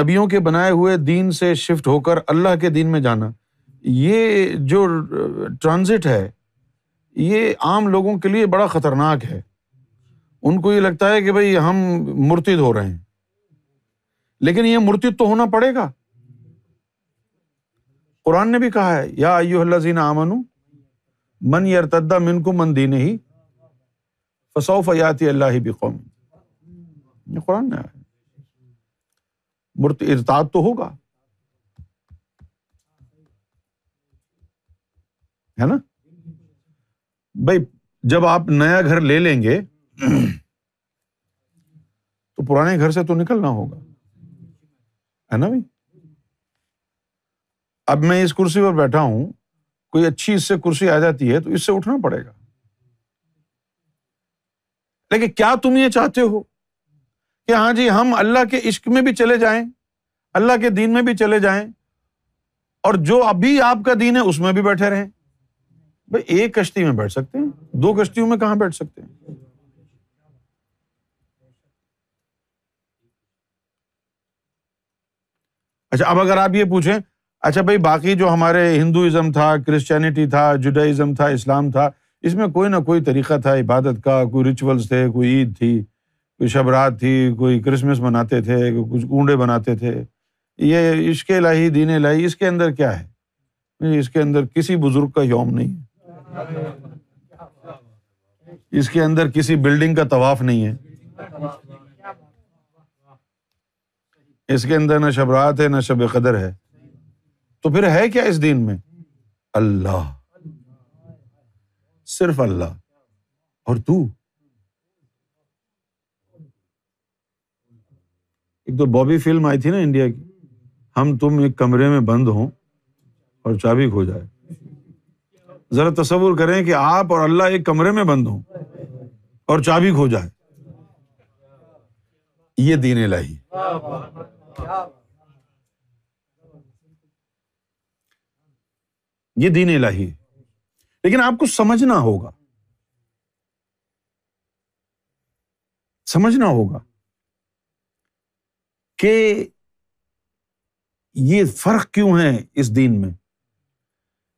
نبیوں کے بنائے ہوئے دین سے شفٹ ہو کر اللہ کے دین میں جانا یہ جو ٹرانزٹ ہے یہ عام لوگوں کے لیے بڑا خطرناک ہے ان کو یہ لگتا ہے کہ بھائی ہم مرتد ہو رہے ہیں لیکن یہ مرتد تو ہونا پڑے گا قرآن نے بھی کہا ہے یا اللہ زین من یا من کو من دین ہی فصو فیاتی اللہ قرآن نے مرت ارتاد تو ہوگا ہے نا بھائی جب آپ نیا گھر لے لیں گے تو پرانے گھر سے تو نکلنا ہوگا ہے نا بھائی اب میں اس کرسی پر بیٹھا ہوں کوئی اچھی اس سے کرسی آ جاتی ہے تو اس سے اٹھنا پڑے گا لیکن کیا تم یہ چاہتے ہو کہ ہاں جی ہم اللہ کے عشق میں بھی چلے جائیں اللہ کے دین میں بھی چلے جائیں اور جو ابھی آپ کا دین ہے اس میں بھی بیٹھے رہیں بھائی ایک کشتی میں بیٹھ سکتے ہیں دو کشتیوں میں کہاں بیٹھ سکتے ہیں اچھا اب اگر آپ یہ پوچھیں اچھا بھائی باقی جو ہمارے ہندوازم تھا کرسچینٹی تھا جوڈائزم تھا اسلام تھا اس میں کوئی نہ کوئی طریقہ تھا عبادت کا کوئی ریچولس تھے کوئی عید تھی کوئی شب رات تھی کوئی کرسمس مناتے تھے کچھ اونڈے بناتے تھے یہ عشق الہی دین لاہی اس کے اندر کیا ہے اس کے اندر کسی بزرگ کا یوم نہیں ہے اس کے اندر کسی بلڈنگ کا طواف نہیں ہے اس کے اندر نہ شب رات ہے نہ شب قدر ہے تو پھر ہے کیا اس دین میں اللہ صرف اللہ اور تو ایک تو بابی فلم آئی تھی نا انڈیا کی ہم تم ایک کمرے میں بند ہو اور چابی کھو جائے ذرا تصور کریں کہ آپ اور اللہ ایک کمرے میں بند ہو اور چابی کھو جائے یہ دین لاہی یہ دین لاہی لیکن آپ کو سمجھنا ہوگا سمجھنا ہوگا کہ یہ فرق کیوں ہے اس دین میں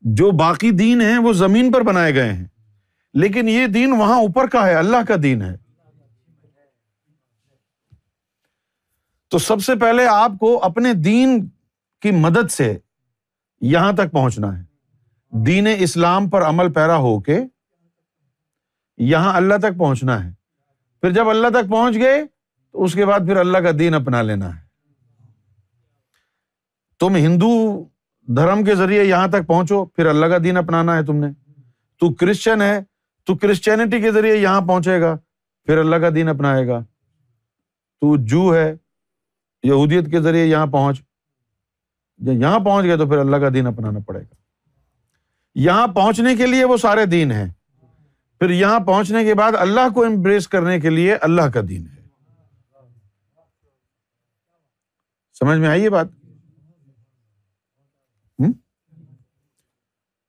جو باقی دین ہے وہ زمین پر بنائے گئے ہیں لیکن یہ دین وہاں اوپر کا ہے اللہ کا دین ہے تو سب سے پہلے آپ کو اپنے دین کی مدد سے یہاں تک پہنچنا ہے دین اسلام پر عمل پیرا ہو کے یہاں اللہ تک پہنچنا ہے پھر جب اللہ تک پہنچ گئے تو اس کے بعد پھر اللہ کا دین اپنا لینا ہے تم ہندو دھرم کے ذریعے یہاں تک پہنچو پھر اللہ کا دین اپنانا ہے تم نے تو کرسچن ہے تو کرسچینٹی کے ذریعے یہاں پہنچے گا پھر اللہ کا دین اپنائے گا تو جو ہے یہودیت کے ذریعے یہاں پہنچ یہاں پہنچ گئے تو پھر اللہ کا دین اپنانا پڑے گا یہاں پہنچنے کے لیے وہ سارے دین ہیں پھر یہاں پہنچنے کے بعد اللہ کو امبریس کرنے کے لیے اللہ کا دین ہے سمجھ میں آئی بات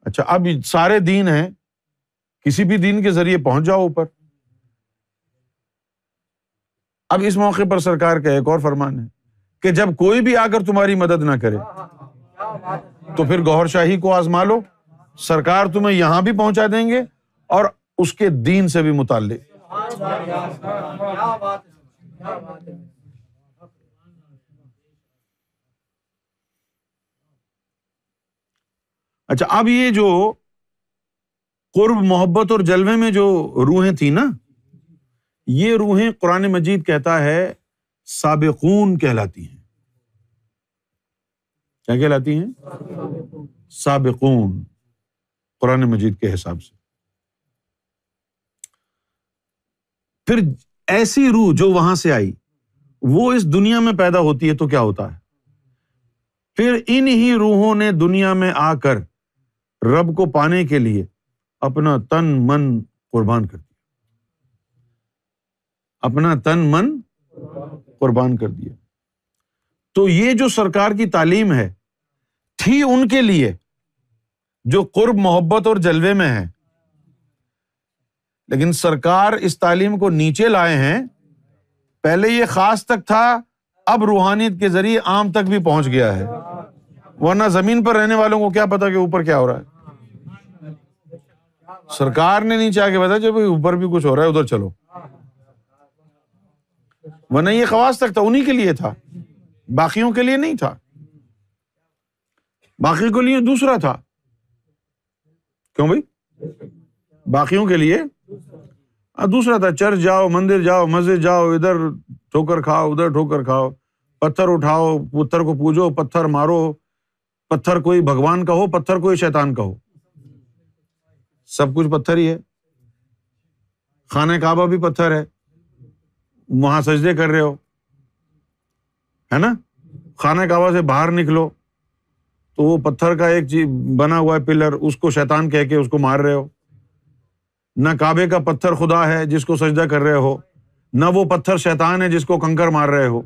اچھا اب سارے دین ہیں کسی بھی دین کے ذریعے پہنچ جاؤ اوپر اب اس موقع پر سرکار کا ایک اور فرمان ہے کہ جب کوئی بھی آ کر تمہاری مدد نہ کرے تو پھر گور شاہی کو آزما لو سرکار تمہیں یہاں بھی پہنچا دیں گے اور اس کے دین سے بھی متعلق اچھا اب یہ جو قرب محبت اور جلوے میں جو روحیں تھیں نا یہ روحیں قرآن مجید کہتا ہے سابقون کہلاتی کہلاتی ہیں ہیں کیا سابقون قرآن مجید کے حساب سے پھر ایسی روح جو وہاں سے آئی وہ اس دنیا میں پیدا ہوتی ہے تو کیا ہوتا ہے پھر ان ہی روحوں نے دنیا میں آ کر رب کو پانے کے لیے اپنا تن من قربان کر دیا اپنا تن من قربان کر دیا تو یہ جو سرکار کی تعلیم ہے تھی ان کے لیے جو قرب محبت اور جلوے میں ہے لیکن سرکار اس تعلیم کو نیچے لائے ہیں پہلے یہ خاص تک تھا اب روحانیت کے ذریعے عام تک بھی پہنچ گیا ہے ورنہ زمین پر رہنے والوں کو کیا پتا کہ اوپر کیا ہو رہا ہے سرکار نے نہیں کے آگے بتایا اوپر بھی کچھ ہو رہا ہے ادھر چلو ورنہ یہ خواص تک تھا انہیں کے کے لیے لیے تھا تھا باقیوں نہیں باقی کے لیے دوسرا تھا کیوں بھائی باقیوں کے لیے دوسرا تھا چرچ جاؤ مندر جاؤ مسجد جاؤ ادھر ٹھوکر کھاؤ ادھر ٹھوکر کھاؤ پتھر اٹھاؤ پتھر کو پوجو پتھر مارو پتھر کوئی بھگوان کا ہو پتھر کوئی شیتان کا ہو سب کچھ پتھر ہی ہے خانہ کعبہ بھی پتھر ہے وہاں سجدے کر رہے ہو ہے نا خانہ کعبہ سے باہر نکلو تو وہ پتھر کا ایک چیز بنا ہوا ہے پلر اس کو شیتان کہہ کے اس کو مار رہے ہو نہ کعبے کا پتھر خدا ہے جس کو سجدہ کر رہے ہو نہ وہ پتھر شیتان ہے جس کو کنکر مار رہے ہو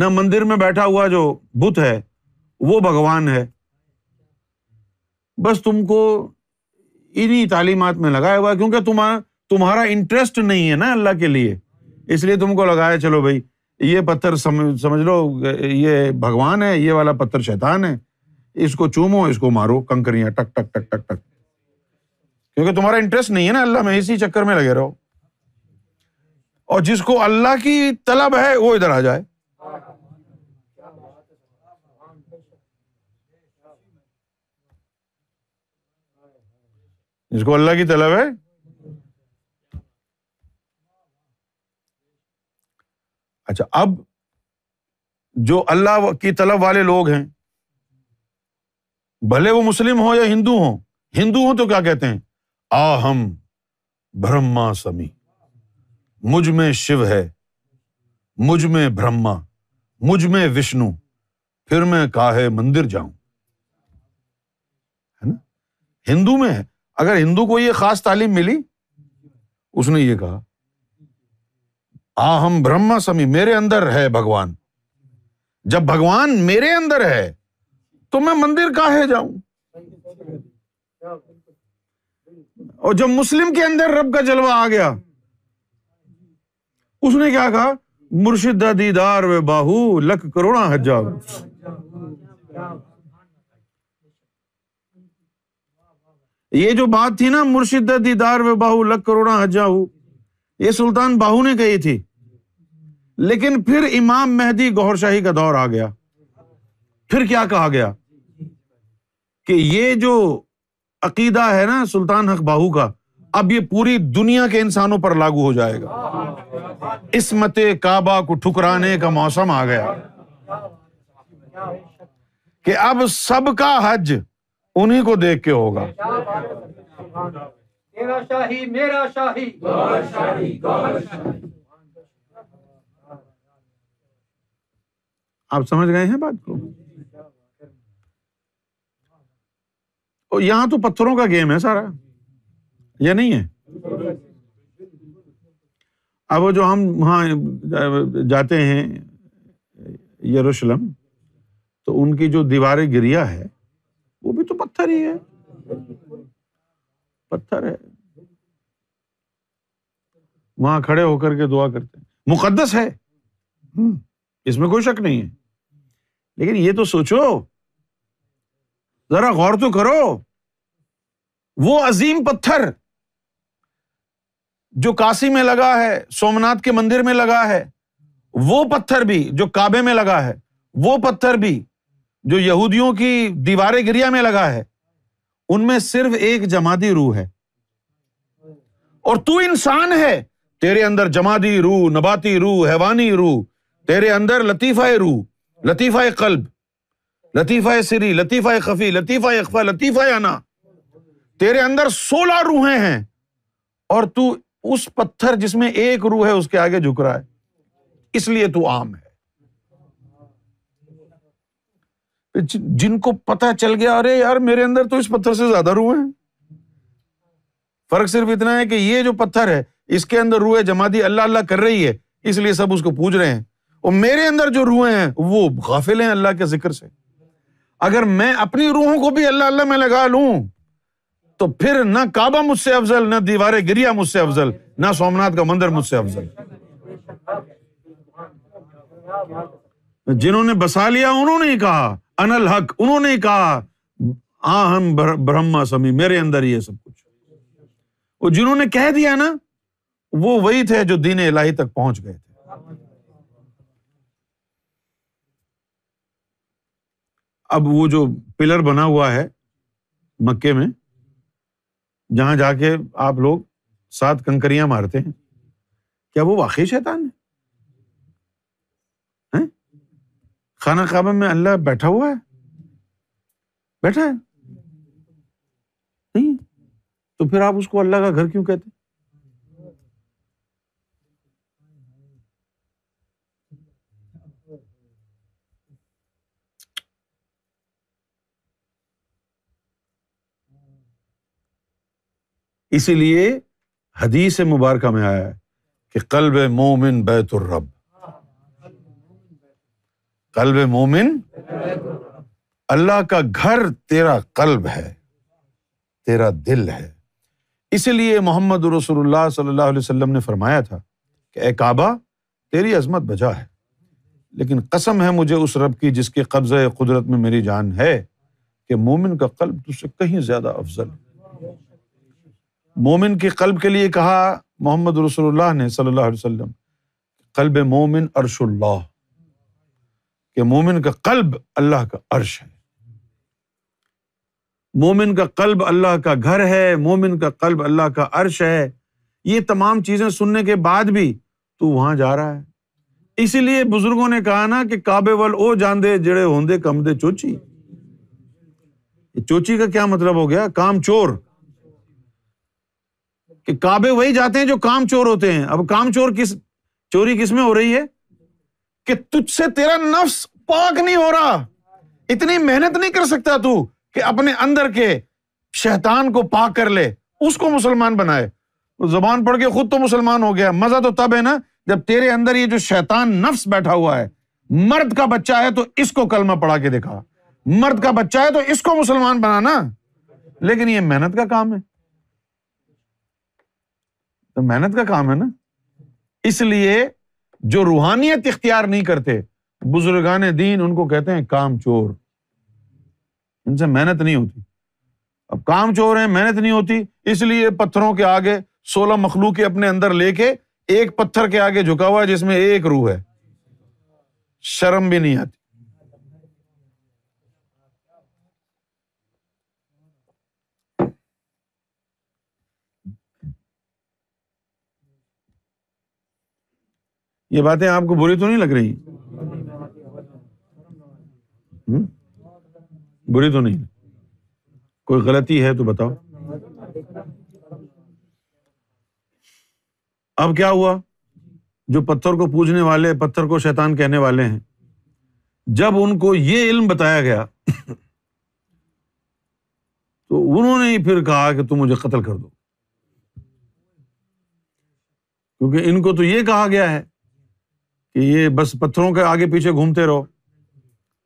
نہ مندر میں بیٹھا ہوا جو بت ہے وہ بھگوان ہے بس تم کو انہیں تعلیمات میں لگایا ہوا کیونکہ تمہارا انٹرسٹ نہیں ہے نا اللہ کے لیے اس لیے تم کو لگایا چلو بھائی یہ پتھر سمجھ لو یہ بھگوان ہے یہ والا پتھر شیتان ہے اس کو چومو اس کو مارو کنکریاں ٹک ٹک ٹک ٹک ٹک کیونکہ تمہارا انٹرسٹ نہیں ہے نا اللہ میں اسی چکر میں لگے رہو اور جس کو اللہ کی طلب ہے وہ ادھر آ جائے کو اللہ کی طلب ہے اچھا اب جو اللہ کی طلب والے لوگ ہیں بھلے وہ مسلم ہوں یا ہندو ہوں ہندو ہوں تو کیا کہتے ہیں آ ہم برہما سمی مجھ میں شیو ہے مجھ میں برہما مجھ میں وشنو پھر میں کاہے مندر جاؤں ہے نا ہندو میں ہے اگر ہندو کو یہ خاص تعلیم ملی اس نے یہ کہا آ ہم برہما سمی میرے اندر ہے بھگوان بھگوان جب مندر کا ہے جاؤں اور جب مسلم کے اندر رب کا جلوہ آ گیا اس نے کیا کہا مرشد دیدار و باہو لکھ کروڑا حجاب یہ جو بات تھی نا مرشد دیدار و باہو لک کروڑا حجا ہو یہ سلطان بہو نے کہی تھی لیکن پھر امام مہدی گور شاہی کا دور آ گیا پھر کیا کہا گیا کہ یہ جو عقیدہ ہے نا سلطان حق باہو کا اب یہ پوری دنیا کے انسانوں پر لاگو ہو جائے گا اسمت کعبہ کو ٹھکرانے کا موسم آ گیا کہ اب سب کا حج انہیں کو دیکھ کے ہوگا آپ سمجھ گئے ہیں بات کو یہاں تو پتھروں کا گیم ہے سارا یہ نہیں ہے اب وہ جو ہم وہاں جاتے ہیں یروشلم تو ان کی جو دیوار گریا ہے پتھر ہے وہاں کھڑے ہو کر کے دعا کرتے ہیں مقدس ہے اس میں کوئی شک نہیں ہے لیکن یہ تو سوچو ذرا غور تو کرو وہ عظیم پتھر جو کاشی میں لگا ہے سومناتھ کے مندر میں لگا ہے وہ پتھر بھی جو کابے میں لگا ہے وہ پتھر بھی جو یہودیوں کی دیوارے گریا میں لگا ہے ان میں صرف ایک جمادی روح ہے اور تو انسان ہے تیرے اندر جمادی روح نباتی روح حیوانی روح تیرے اندر لطیفہ روح لطیفہ قلب لطیفہ سری لطیفہ خفی لطیفہ اخفا لطیفہ انا تیرے اندر سولہ روحیں ہیں اور تو اس پتھر جس میں ایک روح ہے اس کے آگے جھک رہا ہے اس لیے تو عام ہے جن کو پتا چل گیا ارے یار میرے اندر تو اس پتھر سے زیادہ ہیں فرق صرف اتنا ہے کہ یہ جو پتھر ہے اس کے اندر روئے جماعتی اللہ اللہ کر رہی ہے اس لیے سب اس کو پوج رہے ہیں اور میرے اندر جو ہیں وہ غافل ہیں اللہ کے ذکر سے اگر میں اپنی روحوں کو بھی اللہ اللہ میں لگا لوں تو پھر نہ کعبہ مجھ سے افضل نہ دیوار گریا مجھ سے افضل نہ سومنات کا مندر مجھ سے افضل جنہوں نے بسا لیا انہوں نے ہی کہا انل حق انہوں نے کہا ہاں، ہم برہما سمی میرے اندر یہ سب کچھ اور جنہوں نے کہہ دیا نا وہ وہی تھے جو دین الہی تک پہنچ گئے تھے اب وہ جو پلر بنا ہوا ہے مکے میں جہاں جا کے آپ لوگ سات کنکریاں مارتے ہیں کیا وہ واقعی شیطان ہے خانہ کعبہ میں اللہ بیٹھا ہوا ہے بیٹھا ہے نہیں تو پھر آپ اس کو اللہ کا گھر کیوں کہتے اسی لیے حدیث مبارکہ میں آیا ہے کہ قلب مومن بیت الرب کلب مومن اللہ کا گھر تیرا کلب ہے تیرا دل ہے اسی لیے محمد رسول اللہ صلی اللہ علیہ وسلم نے فرمایا تھا کہ اے کعبہ تیری عظمت بجا ہے لیکن قسم ہے مجھے اس رب کی جس کے قبضۂ قدرت میں میری جان ہے کہ مومن کا قلب تجھ سے کہیں زیادہ افضل مومن کے قلب کے لیے کہا محمد رسول اللہ نے صلی اللہ علیہ وسلم کلب مومن ارش اللہ کہ مومن کا قلب اللہ کا عرش ہے مومن کا قلب اللہ کا گھر ہے مومن کا قلب اللہ کا عرش ہے یہ تمام چیزیں سننے کے بعد بھی تو وہاں جا رہا ہے اسی لیے بزرگوں نے کہا نا کہ کابے جاندے جڑے ہوں کم دے چوچی چوچی کا کیا مطلب ہو گیا کام چور کہ کابے وہی جاتے ہیں جو کام چور ہوتے ہیں اب کام چور کس چوری کس میں ہو رہی ہے کہ تجھ سے تیرا نفس پاک نہیں ہو رہا اتنی محنت نہیں کر سکتا تو کہ اپنے اندر کے شیطان کو پاک کر لے اس کو مسلمان بنائے زبان پڑھ کے خود تو مسلمان ہو گیا مزہ تو تب ہے نا جب تیرے اندر یہ جو شیطان نفس بیٹھا ہوا ہے مرد کا بچہ ہے تو اس کو کلمہ پڑھا کے دکھا مرد کا بچہ ہے تو اس کو مسلمان بنانا لیکن یہ محنت کا کام ہے تو محنت کا کام ہے نا اس لیے جو روحانیت اختیار نہیں کرتے بزرگان دین ان کو کہتے ہیں کام چور ان سے محنت نہیں ہوتی اب کام چور ہیں محنت نہیں ہوتی اس لیے پتھروں کے آگے سولہ کے اپنے اندر لے کے ایک پتھر کے آگے جھکا ہوا ہے جس میں ایک روح ہے شرم بھی نہیں آتی یہ باتیں آپ کو بری تو نہیں لگ رہی بری تو نہیں کوئی غلطی ہے تو بتاؤ اب کیا ہوا جو پتھر کو پوجنے والے پتھر کو شیتان کہنے والے ہیں جب ان کو یہ علم بتایا گیا تو انہوں نے پھر کہا کہ تم مجھے قتل کر دو کیونکہ ان کو تو یہ کہا گیا ہے کہ یہ بس پتھروں کے آگے پیچھے گھومتے رہو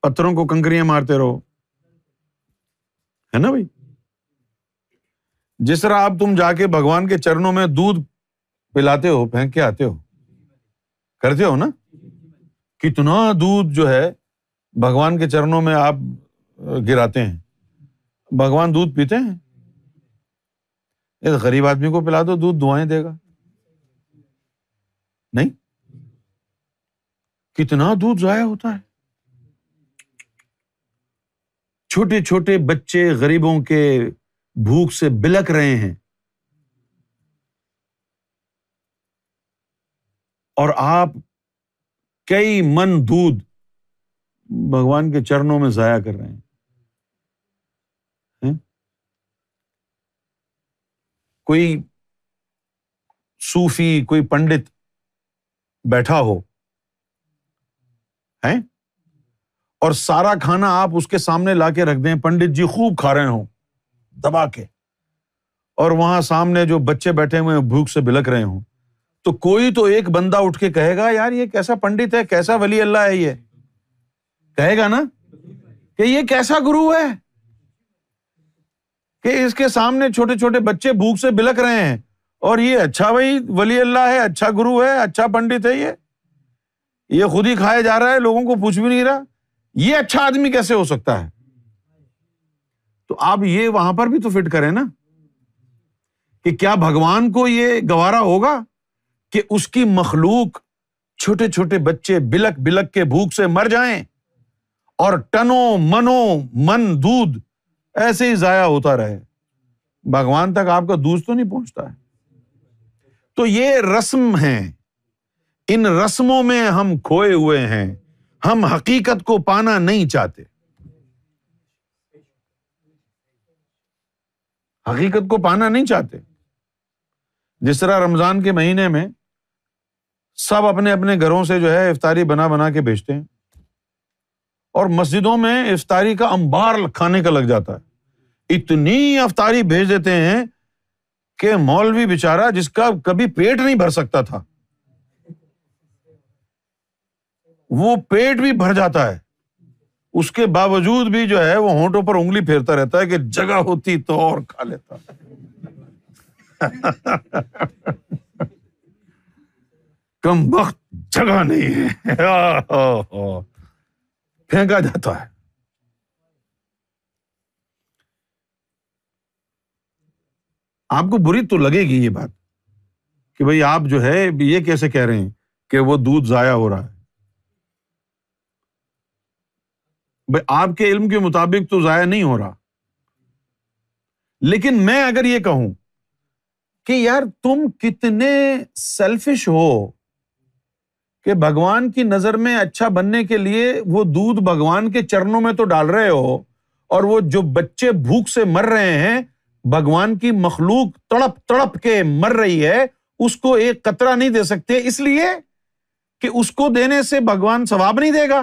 پتھروں کو کنکریاں مارتے رہو ہے نا بھائی جس طرح آپ تم جا کے بھگوان کے چرنوں میں دودھ پلاتے ہو پھینک کے آتے ہو کرتے ہو نا کتنا دودھ جو ہے بھگوان کے چرنوں میں آپ گراتے ہیں بھگوان دودھ پیتے ہیں ایک غریب آدمی کو پلا دو دودھ دعائیں دے گا نہیں کتنا دودھ ضائع ہوتا ہے چھوٹے چھوٹے بچے غریبوں کے بھوک سے بلک رہے ہیں اور آپ کئی من دودھ بھگوان کے چرنوں میں ضائع کر رہے ہیں کوئی صوفی کوئی پنڈت بیٹھا ہو اور سارا کھانا آپ اس کے سامنے لا کے رکھ دیں پنڈت جی خوب کھا رہے ہوں دبا کے اور وہاں سامنے جو بچے بیٹھے ہوئے بھوک سے بلک رہے ہوں تو کوئی تو ایک بندہ اٹھ کے کہے گا یار یہ کیسا پنڈت ہے کیسا ولی اللہ ہے یہ کہے گا نا کہ یہ کیسا گرو ہے کہ اس کے سامنے چھوٹے چھوٹے بچے بھوک سے بلک رہے ہیں اور یہ اچھا بھائی ولی اللہ ہے اچھا گرو ہے اچھا پنڈت ہے یہ یہ خود ہی کھایا جا رہا ہے لوگوں کو پوچھ بھی نہیں رہا یہ اچھا آدمی کیسے ہو سکتا ہے تو آپ یہ وہاں پر بھی تو فٹ کریں نا کہ کیا بھگوان کو یہ گوارا ہوگا کہ اس کی مخلوق چھوٹے چھوٹے بچے بلک بلک کے بھوک سے مر جائیں اور ٹنو منو من دودھ ایسے ہی ضائع ہوتا رہے بھگوان تک آپ کا دودھ تو نہیں پہنچتا ہے تو یہ رسم ہیں ان رسموں میں ہم کھوئے ہوئے ہیں ہم حقیقت کو پانا نہیں چاہتے حقیقت کو پانا نہیں چاہتے جس طرح رمضان کے مہینے میں سب اپنے اپنے گھروں سے جو ہے افطاری بنا بنا کے بھیجتے ہیں اور مسجدوں میں افطاری کا امبار کھانے کا لگ جاتا ہے اتنی افطاری بھیج دیتے ہیں کہ مولوی بےچارا جس کا کبھی پیٹ نہیں بھر سکتا تھا وہ پیٹ بھی بھر جاتا ہے اس کے باوجود بھی جو ہے وہ ہونٹوں پر انگلی پھیرتا رہتا ہے کہ جگہ ہوتی تو اور کھا لیتا کم وقت جگہ نہیں ہے پھینکا جاتا ہے آپ کو بری تو لگے گی یہ بات کہ بھائی آپ جو ہے یہ کیسے کہہ رہے ہیں کہ وہ دودھ ضائع ہو رہا ہے آپ کے علم کے مطابق تو ضائع نہیں ہو رہا لیکن میں اگر یہ کہوں کہ یار تم کتنے سیلفش ہو کہ بھگوان کی نظر میں اچھا بننے کے لیے وہ دودھ بھگوان کے چرنوں میں تو ڈال رہے ہو اور وہ جو بچے بھوک سے مر رہے ہیں بھگوان کی مخلوق تڑپ تڑپ کے مر رہی ہے اس کو ایک قطرہ نہیں دے سکتے اس لیے کہ اس کو دینے سے بھگوان ثواب نہیں دے گا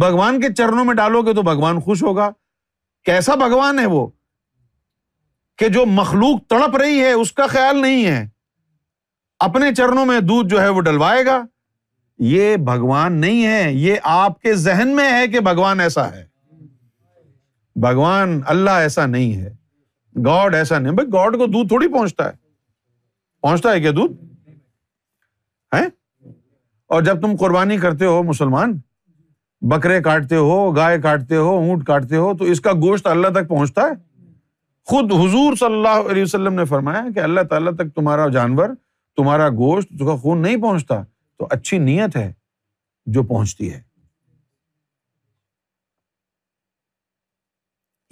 بھگوان کے چرنوں میں ڈالو گے تو بھگوان خوش ہوگا کیسا بھگوان ہے وہ کہ جو مخلوق تڑپ رہی ہے اس کا خیال نہیں ہے اپنے چرنوں میں دودھ جو ہے وہ ڈلوائے گا یہ بھگوان نہیں ہے یہ آپ کے ذہن میں ہے کہ بھگوان ایسا ہے بھگوان اللہ ایسا نہیں ہے گاڈ ایسا نہیں بھائی گاڈ کو دودھ تھوڑی پہنچتا ہے پہنچتا ہے کیا دودھ ہے اور جب تم قربانی کرتے ہو مسلمان بکرے کاٹتے ہو گائے کاٹتے ہو اونٹ کاٹتے ہو تو اس کا گوشت اللہ تک پہنچتا ہے خود حضور صلی اللہ علیہ وسلم نے فرمایا کہ اللہ تعالیٰ تک تمہارا جانور تمہارا گوشت کا خون نہیں پہنچتا تو اچھی نیت ہے جو پہنچتی ہے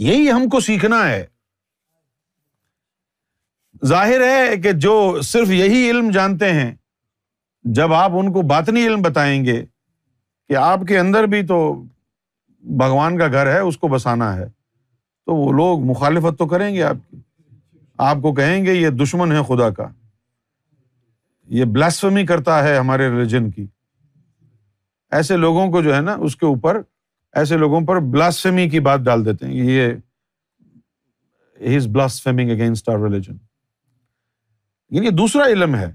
یہی ہم کو سیکھنا ہے ظاہر ہے کہ جو صرف یہی علم جانتے ہیں جب آپ ان کو باطنی علم بتائیں گے کہ آپ کے اندر بھی تو بھگوان کا گھر ہے اس کو بسانا ہے تو وہ لوگ مخالفت تو کریں گے آپ کی آپ کو کہیں گے یہ دشمن ہے خدا کا یہ بلاسفمی کرتا ہے ہمارے ریلیجن کی ایسے لوگوں کو جو ہے نا اس کے اوپر ایسے لوگوں پر بلاسفمی کی بات ڈال دیتے ہیں یہ بلاسفیمنگ اگینسٹ آر ریلیجن یہ دوسرا علم ہے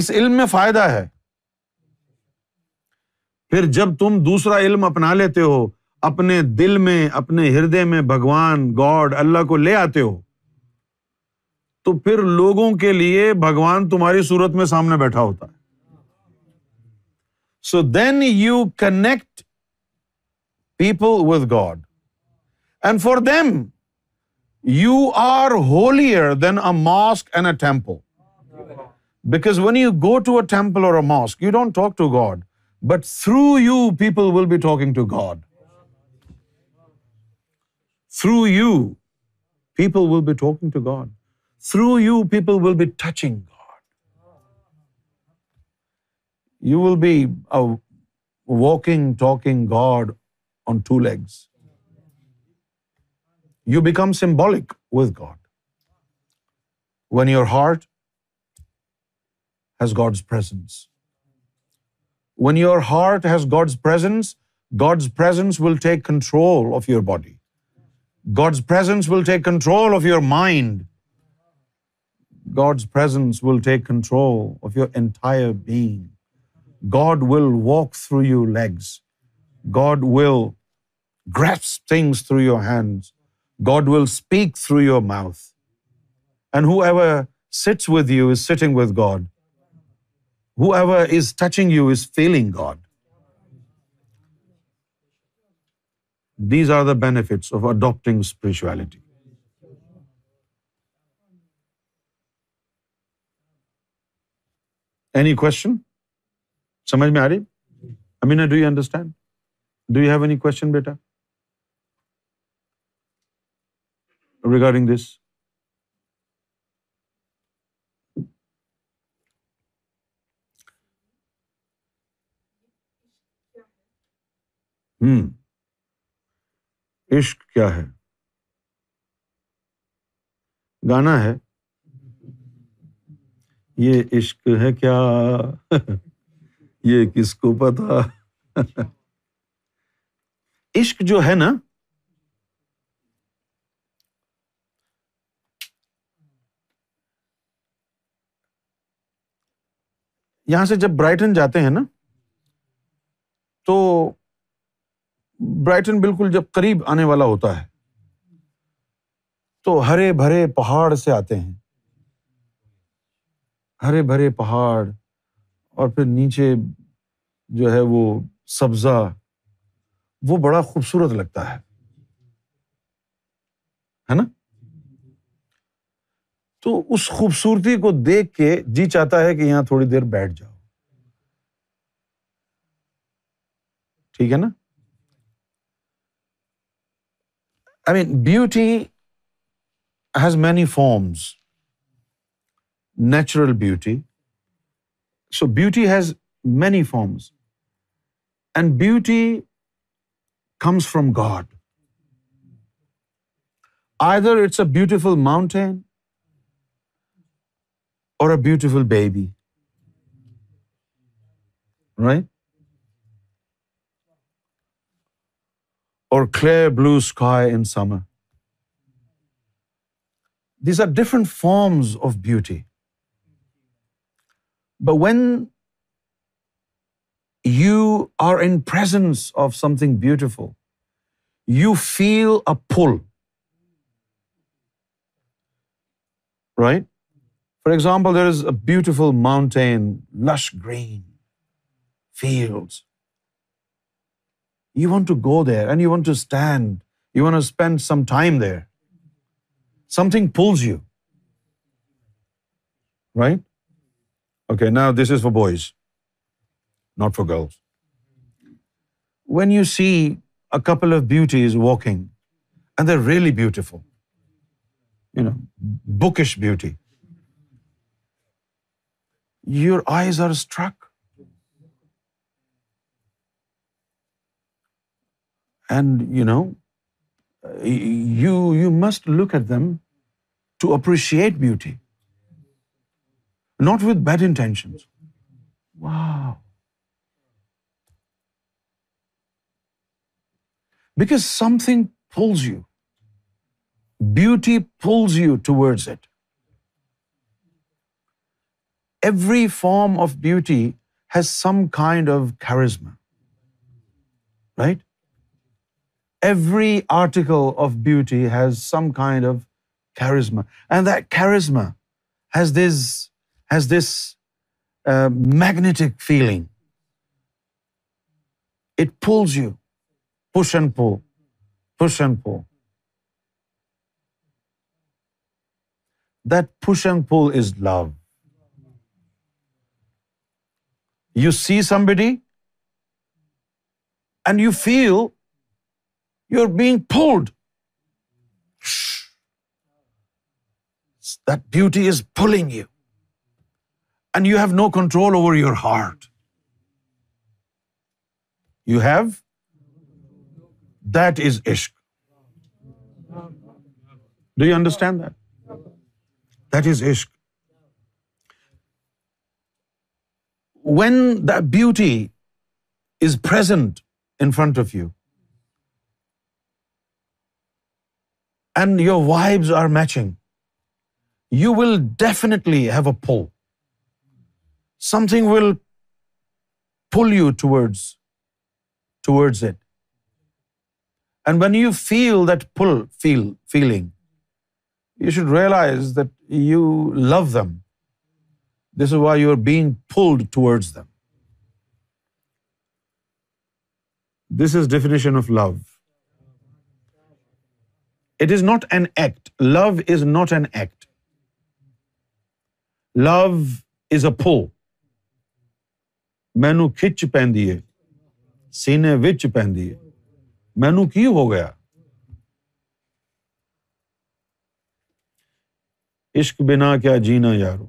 اس علم میں فائدہ ہے پھر جب تم دوسرا علم اپنا لیتے ہو اپنے دل میں اپنے ہردے میں بھگوان گاڈ اللہ کو لے آتے ہو تو پھر لوگوں کے لیے بھگوان تمہاری سورت میں سامنے بیٹھا ہوتا ہے so then you connect people with God and for them you are holier than a mosque and a temple because when you go to a temple or a mosque you don't talk to God But through you, people will be talking to God. Through you, people will be talking to God. Through you, people will be touching God. You will be a uh, walking, talking God on two legs. You become symbolic with God when your heart has God's presence. When your heart has God's presence will take control of your body. God's presence will take control of your mind. God's presence will take control of your entire being. God will walk through your legs. God will grasp things through your hands. God will speak through your mouth. And whoever sits with you is sitting with God. Who is touching you is feeling God these are the bits of adapting spirituality any question سمجھ میں آ رہی Amina do you understand do you have any question beta regarding this ہوں عشق کیا ہے گانا ہے یہ عشق ہے کیا یہ کس کو پتا عشق جو ہے نا یہاں سے جب برائٹن جاتے ہیں نا تو برائٹن بالکل جب قریب آنے والا ہوتا ہے تو ہرے بھرے پہاڑ سے آتے ہیں ہرے بھرے پہاڑ اور پھر نیچے جو ہے وہ سبزہ وہ بڑا خوبصورت لگتا ہے ہے نا تو اس خوبصورتی کو دیکھ کے جی چاہتا ہے کہ یہاں تھوڑی دیر بیٹھ جاؤ ٹھیک ہے نا I mean, beauty has many forms. Natural beauty. So beauty has many forms. And beauty comes from God. Either it's a beautiful mountain or a beautiful baby. Right? or clear blue sky in summer. These are different forms of beauty. But when you are in presence of something beautiful, you feel a pull. Right? For example, there is a beautiful mountain, lush green, fields, you want to go there and you want to stand. You want to spend some time there. Something pulls you. Right? Okay, now this is for boys, not for girls. When you see a couple of beauties walking, and they're really beautiful, you know, bookish beauty, your eyes are struck And you must look at them to appreciate beauty, not with bad intentions. Wow. Because something pulls you. Beauty pulls you towards it. Every form of beauty has some kind of charisma, right? Every article of beauty has some kind of charisma, and that charisma has this uh, magnetic feeling. It pulls you, push and pull, push and pull. That push and pull is love. You see somebody and you feel you're being pulled. That beauty is pulling you. And you have no control over your heart. You have? That is ishq. Do you understand that? That is ishq. When that beauty is present in front of you, and your vibes are matching, you will definitely have a pull. Something will pull you towards it. And when you feel that feeling, you should realize that you love them. This is why you are being pulled towards them. This is definition of love. It is not an act love is not an act love is اے پھو مینو کھچ پہندی ہے سینے وچ پہندی ہے مینو کی ہو گیا عشق بنا کیا جینا یارو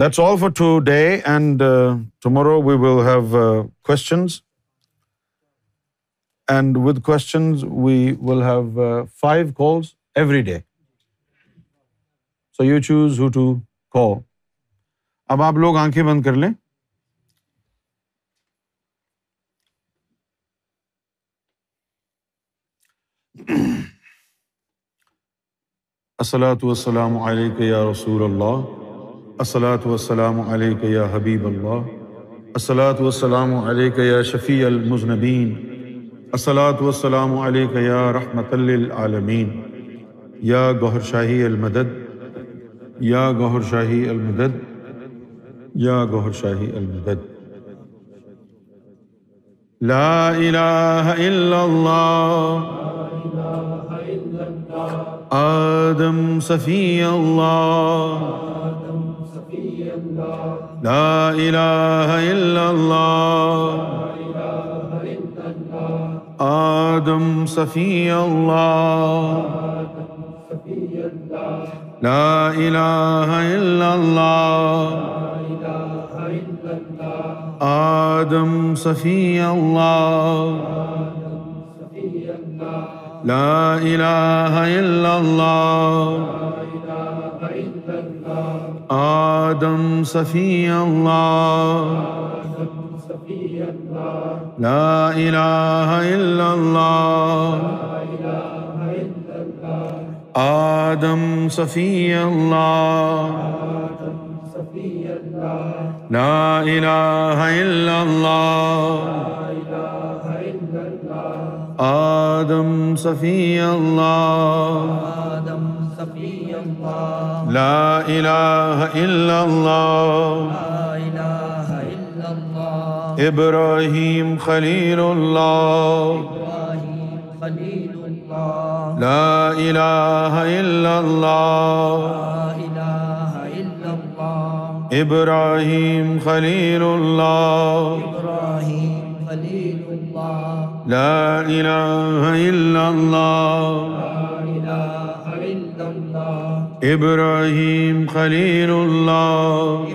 that's all for today and tomorrow we will have questions and with questions we will have five calls every day so you choose who to call اب آپ لوگ آنکھیں بند کر لیں السلاۃ وسلام علیکم یا رسول اللہ السلاۃ وسلام علیکم یا حبیب اللہ السلاۃ وسلام علیکم یا شفیع المضنبین السلات و علیک یا رحمت للعالمین یا گوہر شاہی المدد یا گوہر شاہی المدد یا گوہر شاہی المدد لا الہ الا اللہ آدم صفی اللہ لا الہ الا اللہ آدم صفی اللہ لا الہ الا اللہ آدم صفی اللہ لا الہ الا اللہ آدم صفی اللہ لا إله إلا الله آدم صفی اللہ لا إله إلا الله آدم صفی اللہ لا إله إلا الله ابراہیم خلیل اللہ لا الہ الا اللہ ابراہیم خلیل اللہ لا الہ الا اللہ ابراہیم خلیل اللہ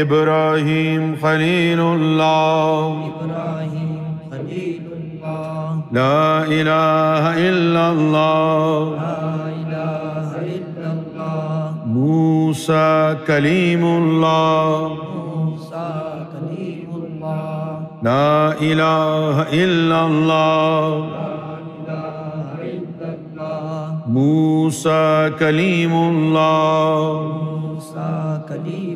ابراہیم خلیل اللہ عبراہیم فلیم اللہ ن علاح عل موسہ کلیم اللہ علیم اللہ ن علاح عل موس کلیم اللہ موسیٰ کلیم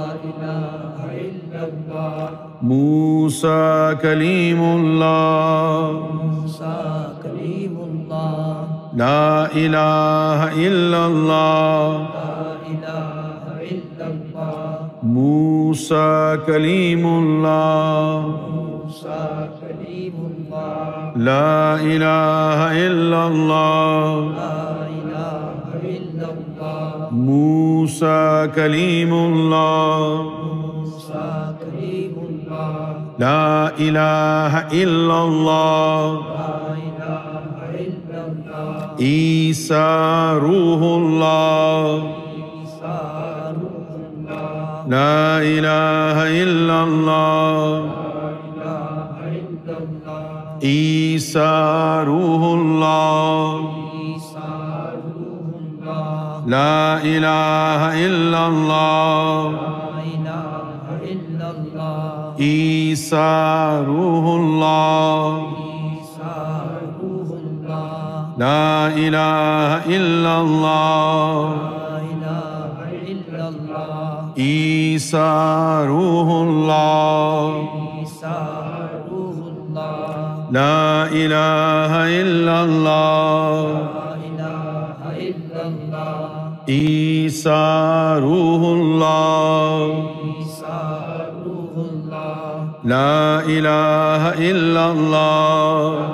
موسى كليم الله موسى كليم الله لا إله إلا الله لا إله إلا الله موسى كليم الله موسى كليم الله لا إله إلا الله لا إله إلا الله موسى ملیم اللہ لا إله إلا الله عيسى روح الله لا إله إلا الله عيسى روح الله لا إله إلا الله عیسیٰ روح اللہ لا الہ الا اللہ عیسیٰ روح اللہ لا الہ الا اللہ عیسیٰ روح اللہ لا إله إلا الله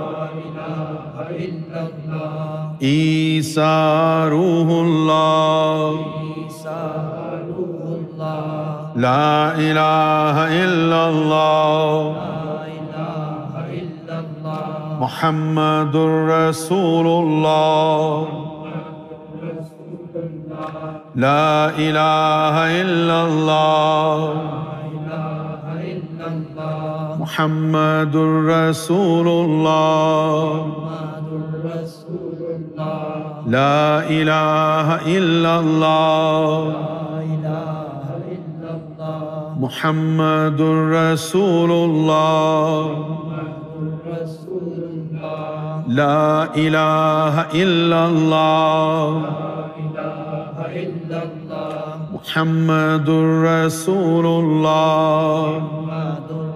عيسى روح الله لا إله إلا الله محمد رسول الله لا إله إلا الله محمد الرسول اللہ لا الہ الا اللہ محمد الرسول اللہ لا الہ الا اللہ محمد الرسول اللہ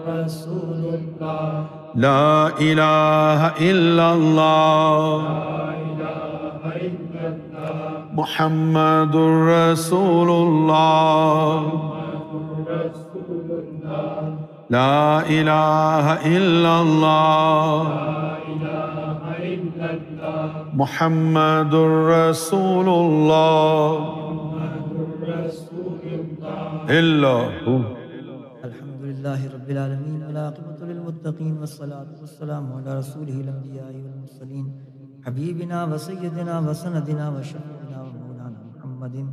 لا الہ الا اللہ محمد رسول اللہ لا الہ الا اللہ محمد رسول اللہ اللہ لله رب العالمين والعاقبة للمتقين والصلاة والسلام على رسوله الأنبياء والمرسلين حبيبنا وسيدنا وسندنا وشفعنا ومولانا محمد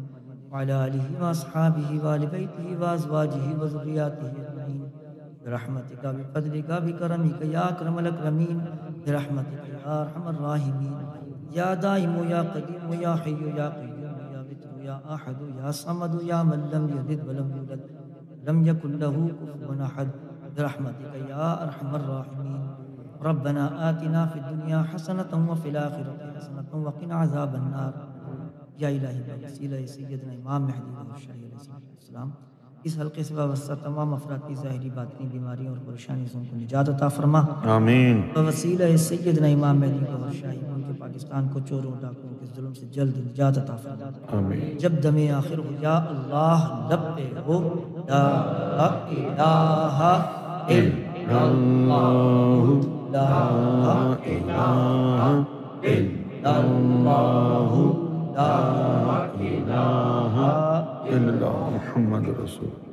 وعلى آله وأصحابه وآل بيته وأزواجه وذرياته أجمعين برحمتك بفضلك بكرمك يا أكرم الأكرمين برحمتك يا أرحم الراحمين يا دائم يا قديم يا حي يا قيوم يا بتر يا أحد يا صمد يا من لم يلد ولم يولد لم يكن له كفوا احد برحمتك يا ارحم الراحمين ربنا آتنا في الدنيا حسنة وفي الآخرة حسنة وقنا عذاب النار يا إلهي بوسيلة سيدنا إمام مهدي الشهيد عليه السلام اس حلقے سے وابستہ تمام افراد کی ظاہری باطنی بیماریوں اور پریشانیوں کو نجات عطا فرما آمین وسیلہ سیدنا امام مہدی کو شاہی ان کے پاکستان کو چوروں ڈاکوں کے ظلم سے جلد نجات عطا فرما آمین جب دم آخر ہو یا اللہ لب پہ ہو لا الہ الا اللہ لا الہ الا اللہ لا الہ محمد رسول